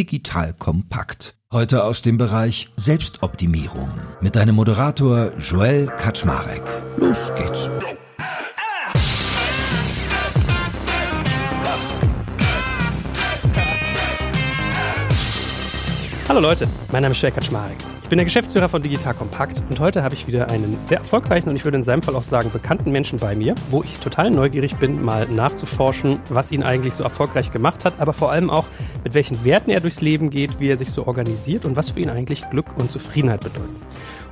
Digital Kompakt. Heute aus dem Bereich Selbstoptimierung mit deinem Moderator Joel Kaczmarek. Los geht's. Hallo Leute, mein Name ist Joel Kaczmarek. Ich bin der Geschäftsführer von Digital Kompakt und heute habe ich wieder einen sehr erfolgreichen und ich würde in seinem Fall auch sagen bekannten Menschen bei mir, wo ich total neugierig bin, mal nachzuforschen, was ihn eigentlich so erfolgreich gemacht hat, aber vor allem auch, mit welchen Werten er durchs Leben geht, wie er sich so organisiert und was für ihn eigentlich Glück und Zufriedenheit bedeutet.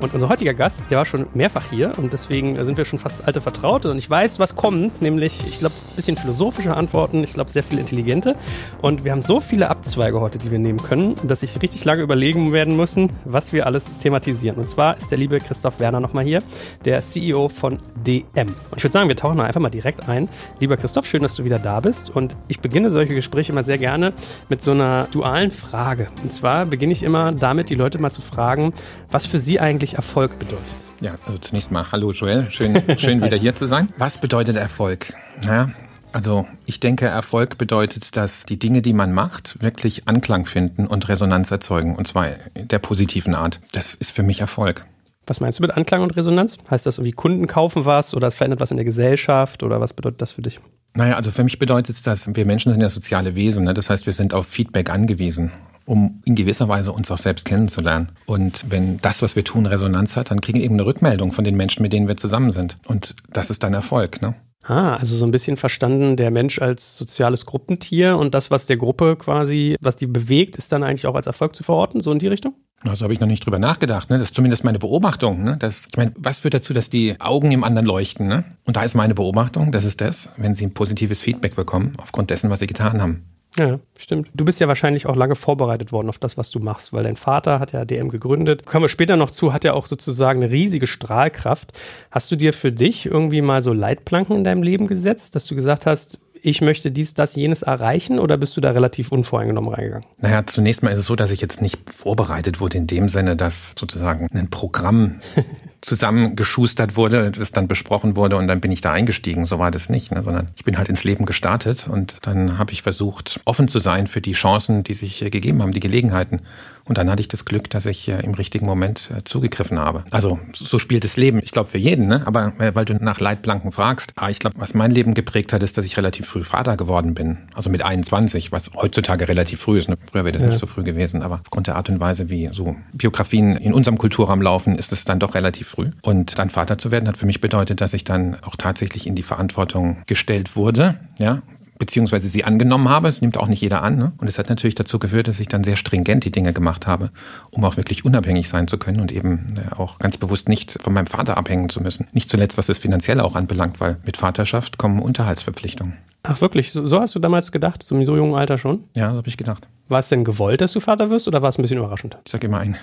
Und unser heutiger Gast, der war schon mehrfach hier und deswegen sind wir schon fast alte Vertraute und ich weiß, was kommt, nämlich, ich glaube, ein bisschen philosophische Antworten, ich glaube, sehr viel intelligente. Und wir haben so viele Abzweige heute, die wir nehmen können, dass ich richtig lange überlegen werden müssen, was wir alles thematisieren. Und zwar ist der liebe Christoph Werner nochmal hier, der CEO von DM. Und ich würde sagen, wir tauchen einfach mal direkt ein. Lieber Christoph, schön, dass du wieder da bist. Und ich beginne solche Gespräche immer sehr gerne mit so einer dualen Frage. Und zwar beginne ich immer damit, die Leute mal zu fragen, was für sie eigentlich eigentlich Erfolg bedeutet. Ja, also zunächst mal hallo Joel, schön, schön wieder hier zu sein. Was bedeutet Erfolg? Ja, also ich denke, Erfolg bedeutet, dass die Dinge, die man macht, wirklich Anklang finden und Resonanz erzeugen, und zwar der positiven Art. Das ist für mich Erfolg. Was meinst du mit Anklang und Resonanz? Heißt das irgendwie Kunden kaufen was oder es verändert was in der Gesellschaft oder was bedeutet das für dich? Naja, also für mich bedeutet es, dass wir Menschen sind ja soziale Wesen. Ne? Das heißt, wir sind auf Feedback angewiesen um in gewisser Weise uns auch selbst kennenzulernen. Und wenn das, was wir tun, Resonanz hat, dann kriegen wir eben eine Rückmeldung von den Menschen, mit denen wir zusammen sind. Und das ist dann Erfolg. Ne? Ah, also so ein bisschen verstanden, der Mensch als soziales Gruppentier und das, was der Gruppe quasi, was die bewegt, ist dann eigentlich auch als Erfolg zu verorten, so in die Richtung? Also habe ich noch nicht drüber nachgedacht. Ne? Das ist zumindest meine Beobachtung. Ne? Das, ich meine, was führt dazu, dass die Augen im anderen leuchten? Ne? Und da ist meine Beobachtung, das ist das, wenn sie ein positives Feedback bekommen aufgrund dessen, was sie getan haben. Ja, stimmt. Du bist ja wahrscheinlich auch lange vorbereitet worden auf das, was du machst, weil dein Vater hat ja DM gegründet. Kommen wir später noch zu, hat ja auch sozusagen eine riesige Strahlkraft. Hast du dir für dich irgendwie mal so Leitplanken in deinem Leben gesetzt, dass du gesagt hast, ich möchte dies, das, jenes erreichen oder bist du da relativ unvoreingenommen reingegangen? Naja, zunächst mal ist es so, dass ich jetzt nicht vorbereitet wurde in dem Sinne, dass sozusagen ein Programm zusammengeschustert wurde, das dann besprochen wurde und dann bin ich da eingestiegen. So war das nicht, ne? sondern ich bin halt ins Leben gestartet und dann habe ich versucht, offen zu sein für die Chancen, die sich gegeben haben, die Gelegenheiten. Und dann hatte ich das Glück, dass ich im richtigen Moment äh, zugegriffen habe. Also so spielt das Leben, ich glaube für jeden, ne? aber äh, weil du nach Leitplanken fragst, ah, ich glaube, was mein Leben geprägt hat, ist, dass ich relativ früh Vater geworden bin. Also mit 21, was heutzutage relativ früh ist. Ne? Früher wäre das ja. nicht so früh gewesen, aber aufgrund der Art und Weise, wie so Biografien in unserem Kulturraum laufen, ist es dann doch relativ früh. Und dann Vater zu werden, hat für mich bedeutet, dass ich dann auch tatsächlich in die Verantwortung gestellt wurde, ja, beziehungsweise sie angenommen habe. Es nimmt auch nicht jeder an. Ne? Und es hat natürlich dazu geführt, dass ich dann sehr stringent die Dinge gemacht habe, um auch wirklich unabhängig sein zu können und eben äh, auch ganz bewusst nicht von meinem Vater abhängen zu müssen. Nicht zuletzt, was das Finanzielle auch anbelangt, weil mit Vaterschaft kommen Unterhaltsverpflichtungen. Ach wirklich, so, so hast du damals gedacht, so in so jungen Alter schon? Ja, so habe ich gedacht. War es denn gewollt, dass du Vater wirst oder war es ein bisschen überraschend? Ich sage immer ein.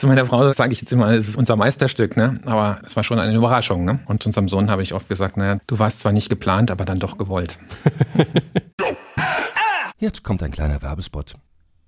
Zu meiner Frau sage ich jetzt immer, es ist unser Meisterstück, ne? Aber es war schon eine Überraschung, ne? Und zu unserem Sohn habe ich oft gesagt, naja, du warst zwar nicht geplant, aber dann doch gewollt. Jetzt kommt ein kleiner Werbespot.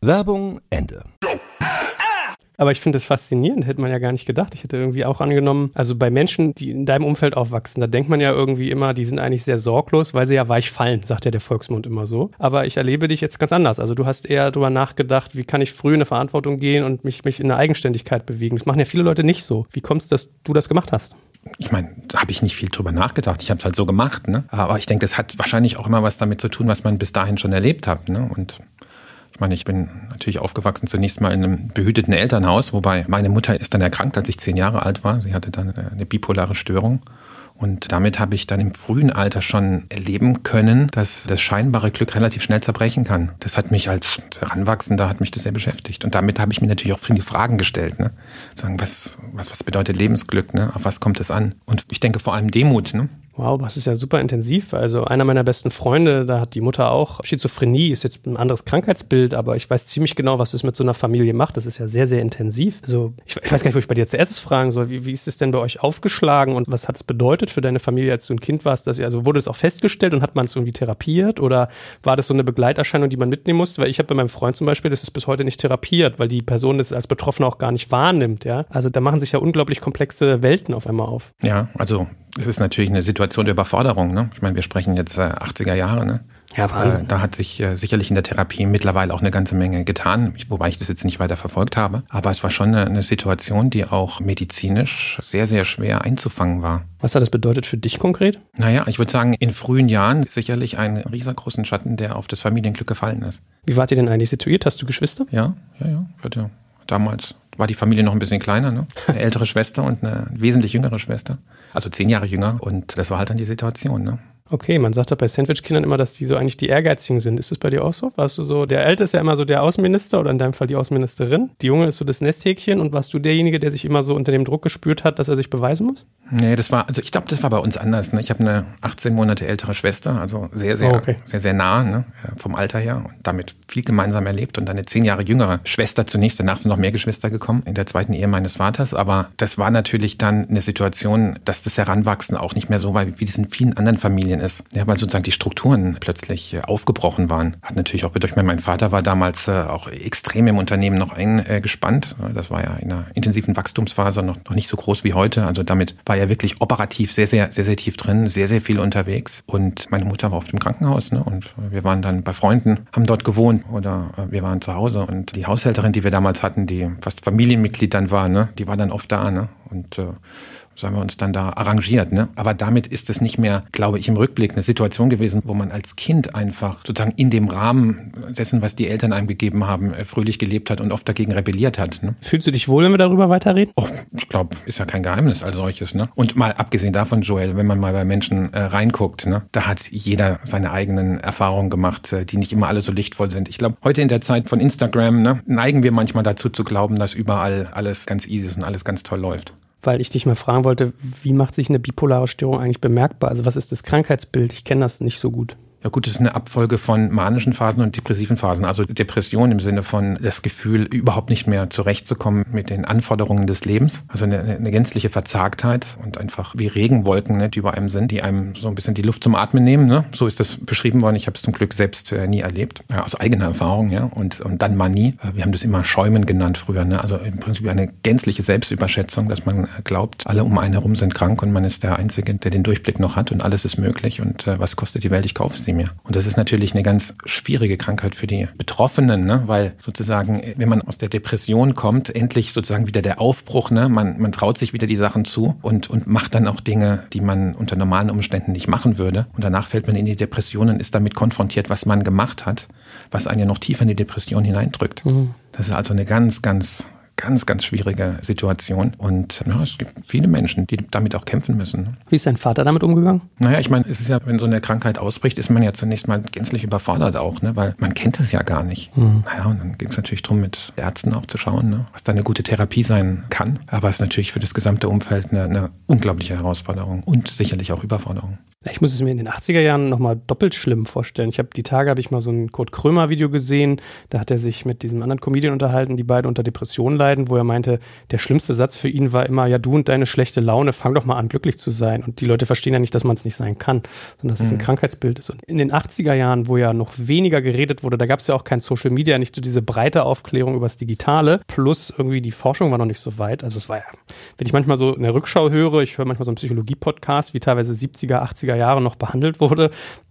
Werbung Ende. Aber ich finde das faszinierend, hätte man ja gar nicht gedacht. Ich hätte irgendwie auch angenommen, also bei Menschen, die in deinem Umfeld aufwachsen, da denkt man ja irgendwie immer, die sind eigentlich sehr sorglos, weil sie ja weich fallen, sagt ja der Volksmund immer so. Aber ich erlebe dich jetzt ganz anders. Also du hast eher darüber nachgedacht, wie kann ich früh in eine Verantwortung gehen und mich, mich in eine Eigenständigkeit bewegen. Das machen ja viele Leute nicht so. Wie kommst du, dass du das gemacht hast? ich meine, da habe ich nicht viel drüber nachgedacht. Ich habe es halt so gemacht, ne? Aber ich denke, das hat wahrscheinlich auch immer was damit zu tun, was man bis dahin schon erlebt hat, ne? Und Ich meine, ich bin natürlich aufgewachsen zunächst mal in einem behüteten Elternhaus, wobei meine Mutter ist dann erkrankt, als ich zehn Jahre alt war. Sie hatte dann eine bipolare Störung. Und damit habe ich dann im frühen Alter schon erleben können, dass das scheinbare Glück relativ schnell zerbrechen kann. Das hat mich als Heranwachsender hat mich das sehr beschäftigt. Und damit habe ich mir natürlich auch viele Fragen gestellt. Ne? Sagen, was, was, was bedeutet Lebensglück? Ne? Auf was kommt es an? Und ich denke vor allem Demut. Ne? Wow, das ist ja super intensiv. Also einer meiner besten Freunde, da hat die Mutter auch Schizophrenie, ist jetzt ein anderes Krankheitsbild, aber ich weiß ziemlich genau, was das mit so einer Familie macht. Das ist ja sehr, sehr intensiv. Also ich, ich weiß gar nicht, wo ich bei dir zuerst fragen soll. Wie, wie ist es denn bei euch aufgeschlagen und was hat es bedeutet für deine Familie, als du ein Kind warst? Dass ihr, also wurde es auch festgestellt und hat man es irgendwie therapiert oder war das so eine Begleiterscheinung, die man mitnehmen musste? Weil ich habe bei meinem Freund zum Beispiel, das ist bis heute nicht therapiert, weil die Person das als Betroffener auch gar nicht wahrnimmt. Ja, also da machen sich ja unglaublich komplexe Welten auf einmal auf. Ja, also es ist natürlich eine Situation der Überforderung. Ne? Ich meine, wir sprechen jetzt äh, 80er Jahre. Ne? Ja, Wahnsinn. Äh, da hat sich äh, sicherlich in der Therapie mittlerweile auch eine ganze Menge getan, ich, wobei ich das jetzt nicht weiter verfolgt habe. Aber es war schon eine, eine Situation, die auch medizinisch sehr, sehr schwer einzufangen war. Was hat das bedeutet für dich konkret? Naja, ich würde sagen, in frühen Jahren sicherlich einen riesengroßen Schatten, der auf das Familienglück gefallen ist. Wie wart ihr denn eigentlich situiert? Hast du Geschwister? Ja, ja, ja. Ich hatte damals war die Familie noch ein bisschen kleiner, ne? Eine ältere Schwester und eine wesentlich jüngere Schwester. Also zehn Jahre jünger. Und das war halt dann die Situation, ne? Okay, man sagt doch bei Sandwich-Kindern immer, dass die so eigentlich die Ehrgeizigen sind. Ist das bei dir auch so? Warst du so, der Ältere ist ja immer so der Außenminister oder in deinem Fall die Außenministerin. Die Junge ist so das Nesthäkchen und warst du derjenige, der sich immer so unter dem Druck gespürt hat, dass er sich beweisen muss? Nee, das war, also ich glaube, das war bei uns anders. Ne? Ich habe eine 18 Monate ältere Schwester, also sehr, sehr, oh, okay. sehr, sehr nah ne? vom Alter her und damit viel gemeinsam erlebt und eine zehn Jahre jüngere Schwester zunächst. Danach sind noch mehr Geschwister gekommen in der zweiten Ehe meines Vaters. Aber das war natürlich dann eine Situation, dass das Heranwachsen auch nicht mehr so war, wie in vielen anderen Familien ist. Ja, weil sozusagen die Strukturen plötzlich äh, aufgebrochen waren. Hat natürlich auch bedeutet, mein Vater war damals äh, auch extrem im Unternehmen noch eingespannt. Das war ja in einer intensiven Wachstumsphase noch, noch nicht so groß wie heute. Also damit war er wirklich operativ sehr, sehr, sehr, sehr tief drin, sehr, sehr viel unterwegs. Und meine Mutter war oft im Krankenhaus ne? und wir waren dann bei Freunden, haben dort gewohnt oder äh, wir waren zu Hause. Und die Haushälterin, die wir damals hatten, die fast Familienmitglied dann war, ne? die war dann oft da. Ne? Und äh, so haben wir uns dann da arrangiert. Ne? Aber damit ist es nicht mehr, glaube ich, im Rückblick eine Situation gewesen, wo man als Kind einfach sozusagen in dem Rahmen dessen, was die Eltern einem gegeben haben, äh, fröhlich gelebt hat und oft dagegen rebelliert hat. Ne? Fühlst du dich wohl, wenn wir darüber weiterreden? Oh, ich glaube, ist ja kein Geheimnis als solches. Ne? Und mal abgesehen davon, Joel, wenn man mal bei Menschen äh, reinguckt, ne, da hat jeder seine eigenen Erfahrungen gemacht, äh, die nicht immer alle so lichtvoll sind. Ich glaube, heute in der Zeit von Instagram ne, neigen wir manchmal dazu zu glauben, dass überall alles ganz easy ist und alles ganz toll läuft weil ich dich mal fragen wollte, wie macht sich eine bipolare Störung eigentlich bemerkbar? Also was ist das Krankheitsbild? Ich kenne das nicht so gut. Ja gut, das ist eine Abfolge von manischen Phasen und depressiven Phasen. Also Depression im Sinne von das Gefühl, überhaupt nicht mehr zurechtzukommen mit den Anforderungen des Lebens. Also eine, eine gänzliche Verzagtheit und einfach wie Regenwolken, ne, die über einem sind, die einem so ein bisschen die Luft zum Atmen nehmen. Ne? So ist das beschrieben worden. Ich habe es zum Glück selbst äh, nie erlebt. Ja, aus eigener Erfahrung, ja. Und, und dann Manie. Äh, wir haben das immer Schäumen genannt früher. Ne? Also im Prinzip eine gänzliche Selbstüberschätzung, dass man glaubt, alle um einen herum sind krank und man ist der Einzige, der den Durchblick noch hat und alles ist möglich. Und äh, was kostet die Welt? Ich kaufe sie mir. Und das ist natürlich eine ganz schwierige Krankheit für die Betroffenen, ne? weil sozusagen, wenn man aus der Depression kommt, endlich sozusagen wieder der Aufbruch, ne? man, man traut sich wieder die Sachen zu und, und macht dann auch Dinge, die man unter normalen Umständen nicht machen würde. Und danach fällt man in die Depression und ist damit konfrontiert, was man gemacht hat, was einen ja noch tiefer in die Depression hineindrückt. Mhm. Das ist also eine ganz, ganz ganz, ganz schwierige Situation. Und ja, es gibt viele Menschen, die damit auch kämpfen müssen. Wie ist dein Vater damit umgegangen? Naja, ich meine, es ist ja, wenn so eine Krankheit ausbricht, ist man ja zunächst mal gänzlich überfordert auch, ne? weil man kennt es ja gar nicht. Mhm. Naja, und dann ging es natürlich darum, mit Ärzten auch zu schauen, ne? was da eine gute Therapie sein kann. Aber es ist natürlich für das gesamte Umfeld eine, eine unglaubliche Herausforderung und sicherlich auch Überforderung. Ich muss es mir in den 80er Jahren nochmal doppelt schlimm vorstellen. Ich habe die Tage habe ich mal so ein Kurt Krömer Video gesehen, da hat er sich mit diesem anderen Comedian unterhalten, die beide unter Depressionen leiden, wo er meinte, der schlimmste Satz für ihn war immer, ja du und deine schlechte Laune, fang doch mal an glücklich zu sein. Und die Leute verstehen ja nicht, dass man es nicht sein kann, sondern dass mhm. es ein mhm. Krankheitsbild ist. Und in den 80er Jahren, wo ja noch weniger geredet wurde, da gab es ja auch kein Social Media, nicht so diese breite Aufklärung über das Digitale, plus irgendwie die Forschung war noch nicht so weit. Also es war ja, wenn ich manchmal so eine Rückschau höre, ich höre manchmal so einen Psychologie-Podcast, wie teilweise 70er, 80er Jahre noch behandelt wurde,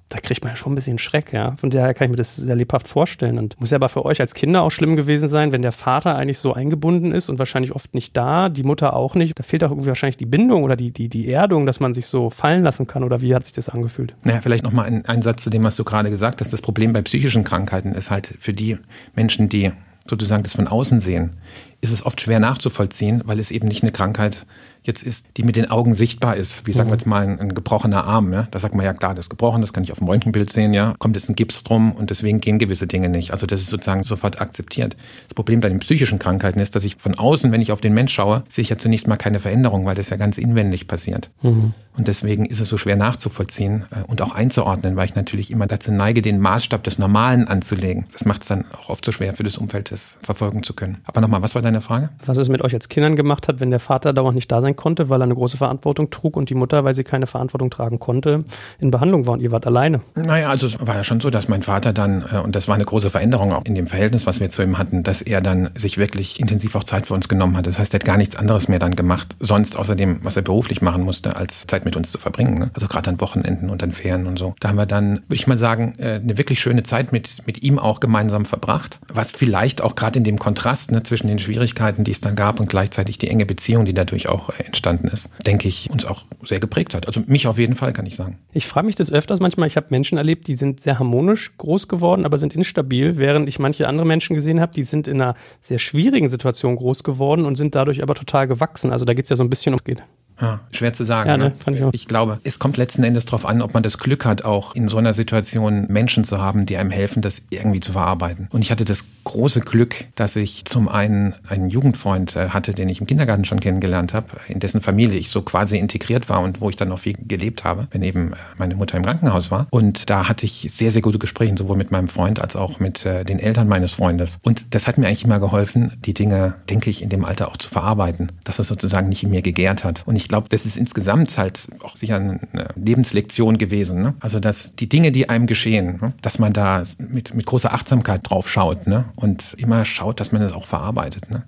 da kriegt man ja schon ein bisschen Schreck, ja. Von daher kann ich mir das sehr lebhaft vorstellen. Und muss ja aber für euch als Kinder auch schlimm gewesen sein, wenn der Vater eigentlich so eingebunden ist und wahrscheinlich oft nicht da, die Mutter auch nicht. Da fehlt auch irgendwie wahrscheinlich die Bindung oder die, die, die Erdung, dass man sich so fallen lassen kann. Oder wie hat sich das angefühlt? Naja, vielleicht nochmal ein, ein Satz zu dem, was du gerade gesagt hast. Das Problem bei psychischen Krankheiten ist halt für die Menschen, die sozusagen das von außen sehen, ist es oft schwer nachzuvollziehen, weil es eben nicht eine Krankheit jetzt ist, die mit den Augen sichtbar ist. Wie sagen wir mhm. jetzt mal ein, ein, gebrochener Arm, ja? Da sagt man ja klar, das ist gebrochen, das kann ich auf dem Röntgenbild sehen, ja. Kommt jetzt ein Gips drum und deswegen gehen gewisse Dinge nicht. Also das ist sozusagen sofort akzeptiert. Das Problem bei den psychischen Krankheiten ist, dass ich von außen, wenn ich auf den Mensch schaue, sehe ich ja zunächst mal keine Veränderung, weil das ja ganz inwendig passiert. Mhm. Und deswegen ist es so schwer nachzuvollziehen äh, und auch einzuordnen, weil ich natürlich immer dazu neige, den Maßstab des Normalen anzulegen. Das macht es dann auch oft so schwer für das Umfeld, das verfolgen zu können. Aber nochmal, was war deine Frage? Was es mit euch als Kindern gemacht hat, wenn der Vater dauernd nicht da sein konnte, weil er eine große Verantwortung trug und die Mutter, weil sie keine Verantwortung tragen konnte, in Behandlung war und ihr wart alleine. Naja, also es war ja schon so, dass mein Vater dann, äh, und das war eine große Veränderung auch in dem Verhältnis, was wir zu ihm hatten, dass er dann sich wirklich intensiv auch Zeit für uns genommen hat. Das heißt, er hat gar nichts anderes mehr dann gemacht, sonst außer dem, was er beruflich machen musste, als Zeit mit uns zu verbringen. Ne? Also gerade an Wochenenden und an Ferien und so. Da haben wir dann, würde ich mal sagen, äh, eine wirklich schöne Zeit mit, mit ihm auch gemeinsam verbracht. Was vielleicht auch gerade in dem Kontrast ne, zwischen den Schwierigkeiten, die es dann gab und gleichzeitig die enge Beziehung, die dadurch auch äh, entstanden ist, denke ich, uns auch sehr geprägt hat. Also mich auf jeden Fall, kann ich sagen. Ich frage mich das öfters manchmal. Ich habe Menschen erlebt, die sind sehr harmonisch groß geworden, aber sind instabil, während ich manche andere Menschen gesehen habe, die sind in einer sehr schwierigen Situation groß geworden und sind dadurch aber total gewachsen. Also da geht es ja so ein bisschen ums Geht. Ja, schwer zu sagen. Ja, ne? Fand ich, auch. ich glaube, es kommt letzten Endes darauf an, ob man das Glück hat, auch in so einer Situation Menschen zu haben, die einem helfen, das irgendwie zu verarbeiten. Und ich hatte das große Glück, dass ich zum einen einen Jugendfreund äh, hatte, den ich im Kindergarten schon kennengelernt habe, in dessen Familie ich so quasi integriert war und wo ich dann noch viel gelebt habe, wenn eben äh, meine Mutter im Krankenhaus war. Und da hatte ich sehr, sehr gute Gespräche, sowohl mit meinem Freund als auch mit äh, den Eltern meines Freundes. Und das hat mir eigentlich immer geholfen, die Dinge, denke ich, in dem Alter auch zu verarbeiten, dass es sozusagen nicht in mir gegärt hat. Und ich ich glaube, das ist insgesamt halt auch sicher eine Lebenslektion gewesen. Ne? Also, dass die Dinge, die einem geschehen, ne? dass man da mit, mit großer Achtsamkeit drauf schaut ne? und immer schaut, dass man das auch verarbeitet. Ne?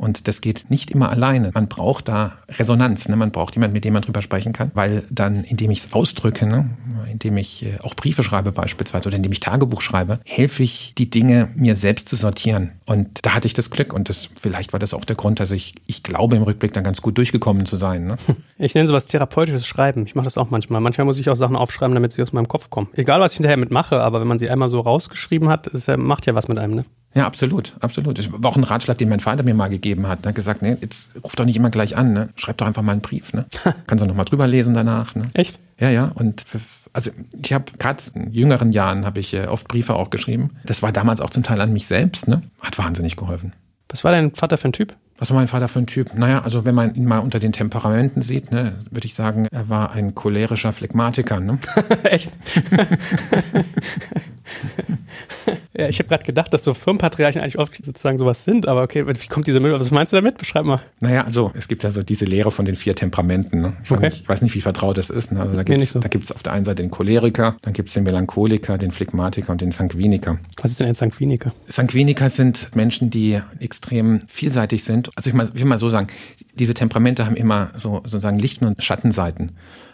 Und das geht nicht immer alleine. Man braucht da Resonanz. Ne? Man braucht jemanden, mit dem man drüber sprechen kann, weil dann, indem ich es ausdrücke, ne? indem ich äh, auch Briefe schreibe beispielsweise oder indem ich Tagebuch schreibe, helfe ich, die Dinge mir selbst zu sortieren. Und da hatte ich das Glück und das, vielleicht war das auch der Grund, dass ich, ich glaube, im Rückblick dann ganz gut durchgekommen zu sein. Ne? Ich nenne sowas therapeutisches Schreiben. Ich mache das auch manchmal. Manchmal muss ich auch Sachen aufschreiben, damit sie aus meinem Kopf kommen. Egal, was ich hinterher mit mache, aber wenn man sie einmal so rausgeschrieben hat, das macht ja was mit einem, ne? Ja, absolut, absolut. Das war auch ein Ratschlag, den mein Vater mir mal gegeben hat. Er hat gesagt, nee, jetzt ruf doch nicht immer gleich an, ne? Schreib doch einfach mal einen Brief, ne? Kannst du nochmal drüber lesen danach, ne? Echt? Ja, ja. Und das, also ich habe gerade in jüngeren Jahren habe ich äh, oft Briefe auch geschrieben. Das war damals auch zum Teil an mich selbst, ne? Hat wahnsinnig geholfen. Was war dein Vater für ein Typ? Was war mein Vater für ein Typ? Naja, also wenn man ihn mal unter den Temperamenten sieht, ne, würde ich sagen, er war ein cholerischer Phlegmatiker. Ne? Echt? ja, ich habe gerade gedacht, dass so Firmenpatriarchen eigentlich oft sozusagen sowas sind, aber okay, wie kommt diese Müll? Was meinst du damit? Beschreib mal. Naja, also es gibt ja so diese Lehre von den vier Temperamenten. Ne? Ich, okay. nicht, ich weiß nicht, wie vertraut das ist. Ne? Also da gibt es so. auf der einen Seite den Choleriker, dann gibt es den Melancholiker, den Phlegmatiker und den Sanguiniker. Was ist denn ein Sanguiniker? Sanguiniker sind Menschen, die extrem vielseitig sind also ich, mal, ich will mal so sagen, diese Temperamente haben immer so sozusagen Licht- und Schattenseiten.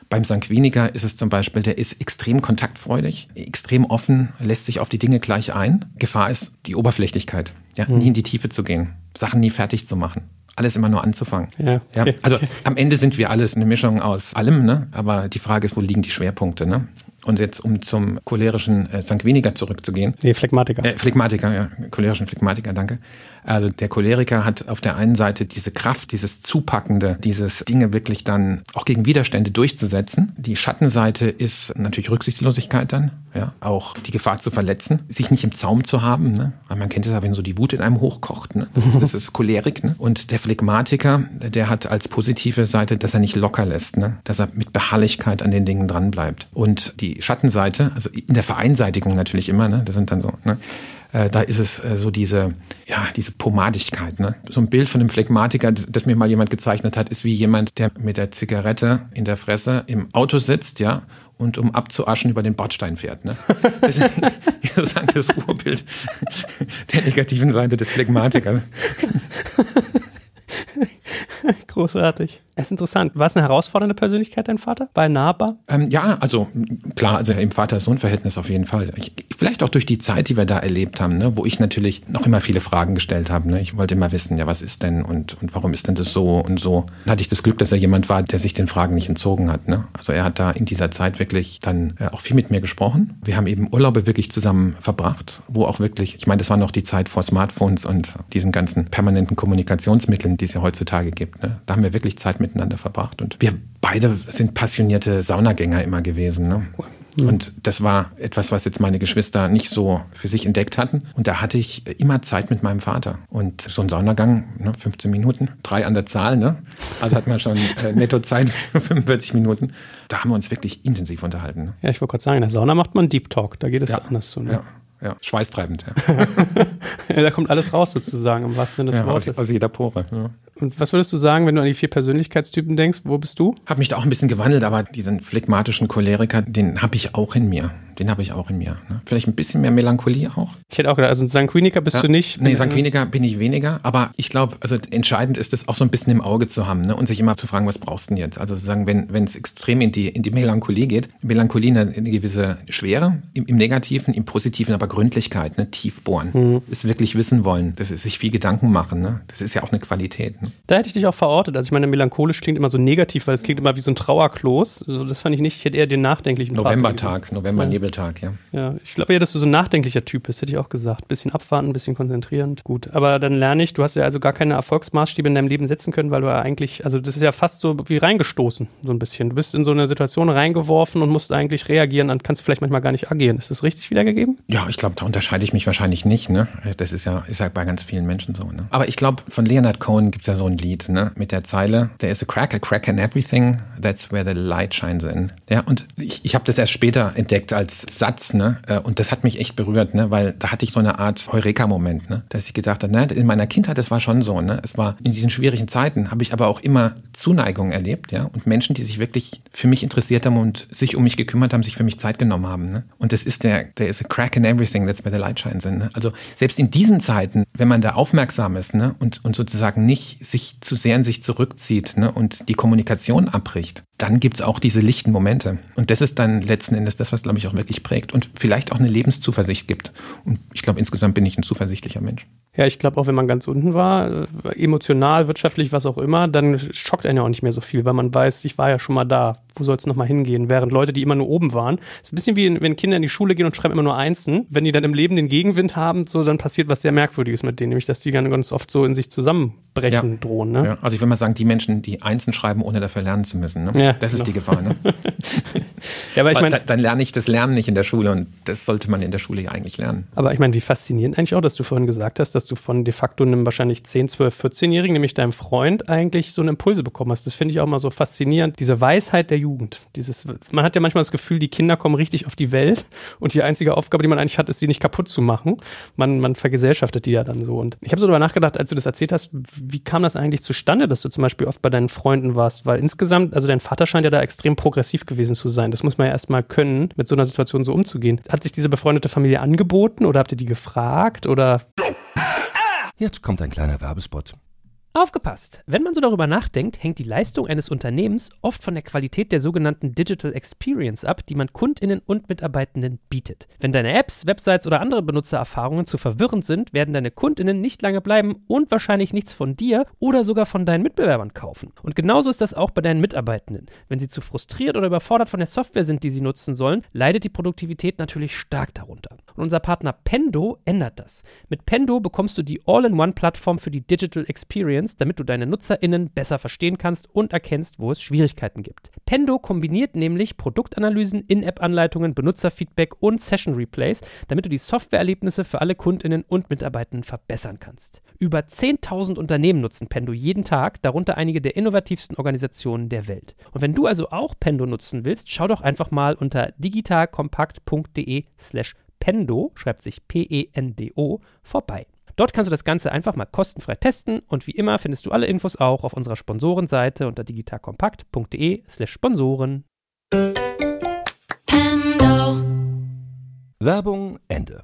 Beim Sanguiniker ist es zum Beispiel, der ist extrem kontaktfreudig, extrem offen, lässt sich auf die Dinge gleich ein. Gefahr ist die Oberflächlichkeit, ja, mhm. nie in die Tiefe zu gehen, Sachen nie fertig zu machen alles immer nur anzufangen. Ja, ja, also am Ende sind wir alles eine Mischung aus allem, ne? aber die Frage ist, wo liegen die Schwerpunkte? Ne? Und jetzt, um zum cholerischen äh, Sanguiniker zurückzugehen. Nee, Phlegmatiker. Äh, Phlegmatiker, ja, cholerischen Phlegmatiker, danke. Also der Choleriker hat auf der einen Seite diese Kraft, dieses Zupackende, dieses Dinge wirklich dann auch gegen Widerstände durchzusetzen. Die Schattenseite ist natürlich Rücksichtslosigkeit dann, ja, auch die Gefahr zu verletzen, sich nicht im Zaum zu haben, ne? Weil man kennt es ja, wenn so die Wut in einem hochkocht, ne? Das ist, das ist Cholerik, ne? Und der Phlegmatiker, der hat als positive Seite, dass er nicht locker lässt, ne? Dass er mit Beharrlichkeit an den Dingen dranbleibt. Und die Schattenseite, also in der Vereinseitigung natürlich immer, ne? Das sind dann so, ne? Äh, da ist es äh, so diese, ja, diese Pomadigkeit. Ne? So ein Bild von einem Phlegmatiker, das mir mal jemand gezeichnet hat, ist wie jemand, der mit der Zigarette in der Fresse im Auto sitzt, ja, und um abzuaschen über den Bordstein fährt. Ne? Das ist sozusagen das Urbild der negativen Seite des Phlegmatikers. Großartig. Es ist interessant. War es eine herausfordernde Persönlichkeit, dein Vater? War er nahbar? Ähm, ja, also klar, also im Vater-Sohn-Verhältnis auf jeden Fall. Ich, vielleicht auch durch die Zeit, die wir da erlebt haben, ne, wo ich natürlich noch immer viele Fragen gestellt habe. Ne. Ich wollte immer wissen, ja, was ist denn und, und warum ist denn das so und so. Hatte ich das Glück, dass er jemand war, der sich den Fragen nicht entzogen hat. Ne. Also er hat da in dieser Zeit wirklich dann äh, auch viel mit mir gesprochen. Wir haben eben Urlaube wirklich zusammen verbracht, wo auch wirklich, ich meine, das war noch die Zeit vor Smartphones und diesen ganzen permanenten Kommunikationsmitteln, die es ja heutzutage gibt. Ne. Da haben wir wirklich Zeit miteinander verbracht. Und wir beide sind passionierte Saunagänger immer gewesen. Ne? Mhm. Und das war etwas, was jetzt meine Geschwister nicht so für sich entdeckt hatten. Und da hatte ich immer Zeit mit meinem Vater. Und so ein Saunagang, ne, 15 Minuten, drei an der Zahl, ne? Also hat man schon äh, netto Zeit, 45 Minuten. Da haben wir uns wirklich intensiv unterhalten. Ne? Ja, ich wollte gerade sagen, in der Sauna macht man Deep Talk, da geht es ja, anders zu. Ne? Ja ja, schweißtreibend. Ja. ja, da kommt alles raus sozusagen, im wahrsten Sinne des ja, Wortes. Aus, aus jeder Pore. Ja. Und was würdest du sagen, wenn du an die vier Persönlichkeitstypen denkst? Wo bist du? Hab mich da auch ein bisschen gewandelt, aber diesen phlegmatischen Choleriker, den habe ich auch in mir. Den habe ich auch in mir. Ne? Vielleicht ein bisschen mehr Melancholie auch. Ich hätte auch gedacht, also ein Sanguiniker bist ja, du nicht. Nee, Sanguiniker bin ich weniger, aber ich glaube, also entscheidend ist es auch so ein bisschen im Auge zu haben ne? und sich immer zu fragen, was brauchst du denn jetzt? Also sozusagen, wenn wenn es extrem in die in die Melancholie geht, Melancholie eine, eine gewisse Schwere im, im Negativen, im Positiven aber Gründlichkeit, ne? tief bohren, mhm. es wirklich wissen wollen, das ist sich viel Gedanken machen, ne? das ist ja auch eine Qualität. Ne? Da hätte ich dich auch verortet. Also ich meine, melancholisch klingt immer so negativ, weil es klingt immer wie so ein Trauerklos. Also das fand ich nicht. Ich hätte eher den nachdenklichen Novembertag, November-Nebeltag, ja. Ja, ich glaube eher, dass du so ein nachdenklicher Typ bist, hätte ich auch gesagt. Bisschen abwarten, bisschen konzentrierend. Gut. Aber dann lerne ich, du hast ja also gar keine Erfolgsmaßstäbe in deinem Leben setzen können, weil du ja eigentlich, also das ist ja fast so wie reingestoßen, so ein bisschen. Du bist in so eine Situation reingeworfen und musst eigentlich reagieren, dann kannst du vielleicht manchmal gar nicht agieren. Ist das richtig wiedergegeben? Ja, ich glaube, da unterscheide ich mich wahrscheinlich nicht, ne? Das ist ja, ist ja bei ganz vielen Menschen so, ne? Aber ich glaube, von Leonard Cohen gibt es ja so ein Lied, ne? Mit der Zeile, there is a crack, a crack in everything, that's where the light shines in. Ja, und ich, ich habe das erst später entdeckt als Satz, ne? Äh, und das hat mich echt berührt, ne? Weil da hatte ich so eine Art Heureka-Moment, ne? Dass ich gedacht habe, in meiner Kindheit, das war schon so, ne? Es war in diesen schwierigen Zeiten, habe ich aber auch immer Zuneigung erlebt, ja? Und Menschen, die sich wirklich für mich interessiert haben und sich um mich gekümmert haben, sich für mich Zeit genommen haben, ne? Und das ist der, there is a crack in everything, that's where the light shines in, ne? Also selbst in diesen Zeiten, wenn man da aufmerksam ist, ne? Und, und sozusagen nicht sich zu sehr in sich zurückzieht, ne? Und die Kommunikation abbricht, dann gibt's auch diese lichten Momente. Und das ist dann letzten Endes das, was, glaube ich, auch wirklich prägt und vielleicht auch eine Lebenszuversicht gibt. Und ich glaube, insgesamt bin ich ein zuversichtlicher Mensch. Ja, ich glaube auch, wenn man ganz unten war, emotional, wirtschaftlich, was auch immer, dann schockt einen ja auch nicht mehr so viel, weil man weiß, ich war ja schon mal da. Wo soll es nochmal hingehen? Während Leute, die immer nur oben waren, ist ein bisschen wie wenn Kinder in die Schule gehen und schreiben immer nur Einsen. Wenn die dann im Leben den Gegenwind haben, so dann passiert was sehr Merkwürdiges mit denen, nämlich dass die ganz oft so in sich zusammenbrechen ja. drohen. Ne? Ja, also ich will mal sagen, die Menschen, die Einsen schreiben, ohne dafür lernen zu müssen. Ne? Ja, das ist genau. die Gefahr. Ne? ja, aber ich meine, dann lerne ich das Lernen nicht in der Schule und das sollte man in der Schule ja eigentlich lernen. Aber ich meine, wie faszinierend eigentlich auch, dass du vorhin gesagt hast, dass du von de facto einem wahrscheinlich 10, 12, 14-Jährigen, nämlich deinem Freund, eigentlich so eine Impulse bekommen hast. Das finde ich auch mal so faszinierend. Diese Weisheit der Jugend. Dieses, man hat ja manchmal das Gefühl, die Kinder kommen richtig auf die Welt und die einzige Aufgabe, die man eigentlich hat, ist, sie nicht kaputt zu machen. Man, man vergesellschaftet die ja dann so. Und ich habe so darüber nachgedacht, als du das erzählt hast, wie kam das eigentlich zustande, dass du zum Beispiel oft bei deinen Freunden warst? Weil insgesamt, also dein Vater scheint ja da extrem progressiv gewesen zu sein. Das muss man ja erstmal können, mit so einer Situation so umzugehen. Hat sich diese befreundete Familie angeboten oder habt ihr die gefragt oder? Jetzt kommt ein kleiner Werbespot. Aufgepasst! Wenn man so darüber nachdenkt, hängt die Leistung eines Unternehmens oft von der Qualität der sogenannten Digital Experience ab, die man Kundinnen und Mitarbeitenden bietet. Wenn deine Apps, Websites oder andere Benutzererfahrungen zu verwirrend sind, werden deine Kundinnen nicht lange bleiben und wahrscheinlich nichts von dir oder sogar von deinen Mitbewerbern kaufen. Und genauso ist das auch bei deinen Mitarbeitenden. Wenn sie zu frustriert oder überfordert von der Software sind, die sie nutzen sollen, leidet die Produktivität natürlich stark darunter. Und unser Partner Pendo ändert das. Mit Pendo bekommst du die All-in-One-Plattform für die Digital Experience Intelligenz, damit du deine NutzerInnen besser verstehen kannst und erkennst, wo es Schwierigkeiten gibt. Pendo kombiniert nämlich Produktanalysen, In-App-Anleitungen, Benutzerfeedback und Session-Replays, damit du die Softwareerlebnisse für alle KundInnen und Mitarbeitenden verbessern kannst. Über 10.000 Unternehmen nutzen Pendo jeden Tag, darunter einige der innovativsten Organisationen der Welt. Und wenn du also auch Pendo nutzen willst, schau doch einfach mal unter digitalkompakt.de slash Pendo, schreibt sich P-E-N-D-O, vorbei. Dort kannst du das Ganze einfach mal kostenfrei testen und wie immer findest du alle Infos auch auf unserer Sponsorenseite unter digitalkompakt.de/slash Sponsoren. Werbung Ende.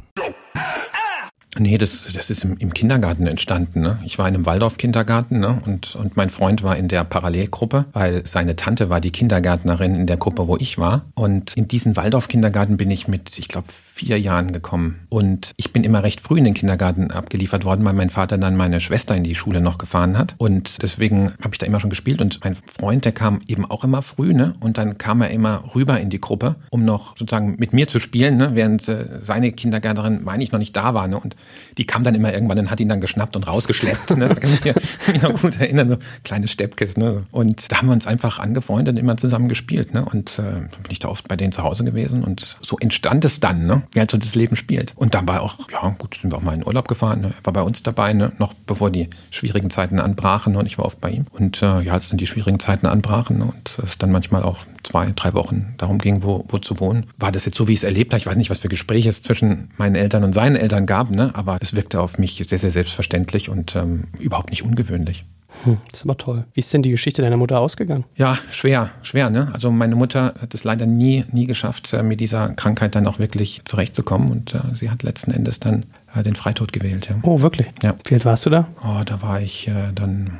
Nee, das, das ist im, im Kindergarten entstanden. Ne? Ich war in einem Waldorf-Kindergarten ne? und, und mein Freund war in der Parallelgruppe, weil seine Tante war die Kindergärtnerin in der Gruppe, wo ich war. Und in diesen Waldorf-Kindergarten bin ich mit, ich glaube, vier Jahren gekommen. Und ich bin immer recht früh in den Kindergarten abgeliefert worden, weil mein Vater dann meine Schwester in die Schule noch gefahren hat. Und deswegen habe ich da immer schon gespielt. Und mein Freund, der kam eben auch immer früh, ne? Und dann kam er immer rüber in die Gruppe, um noch sozusagen mit mir zu spielen, ne? während äh, seine Kindergärtnerin, meine ich, noch nicht da war. Ne? Und die kam dann immer irgendwann und hat ihn dann geschnappt und rausgeschleppt. Ne? Da kann ich mich noch gut erinnern, so kleine Steppkes. Ne? Und da haben wir uns einfach angefreundet und immer zusammen gespielt. Ne? Und äh, bin ich da oft bei denen zu Hause gewesen und so entstand es dann, ne? wie halt so das Leben spielt. Und dann war auch, ja gut, sind wir auch mal in Urlaub gefahren. Ne? Er war bei uns dabei, ne? noch bevor die schwierigen Zeiten anbrachen ne? und ich war oft bei ihm. Und äh, ja, als dann die schwierigen Zeiten anbrachen ne? und es dann manchmal auch zwei, drei Wochen darum ging, wo, wo zu wohnen, war das jetzt so, wie ich es erlebt habe. Ich weiß nicht, was für Gespräche es zwischen meinen Eltern und seinen Eltern gab, ne? Aber es wirkte auf mich sehr, sehr selbstverständlich und ähm, überhaupt nicht ungewöhnlich. Hm, das ist aber toll. Wie ist denn die Geschichte deiner Mutter ausgegangen? Ja, schwer, schwer, ne? Also meine Mutter hat es leider nie, nie geschafft, äh, mit dieser Krankheit dann auch wirklich zurechtzukommen und äh, sie hat letzten Endes dann äh, den Freitod gewählt. Ja. Oh, wirklich? Ja. Wie alt warst du da? Oh, da war ich äh, dann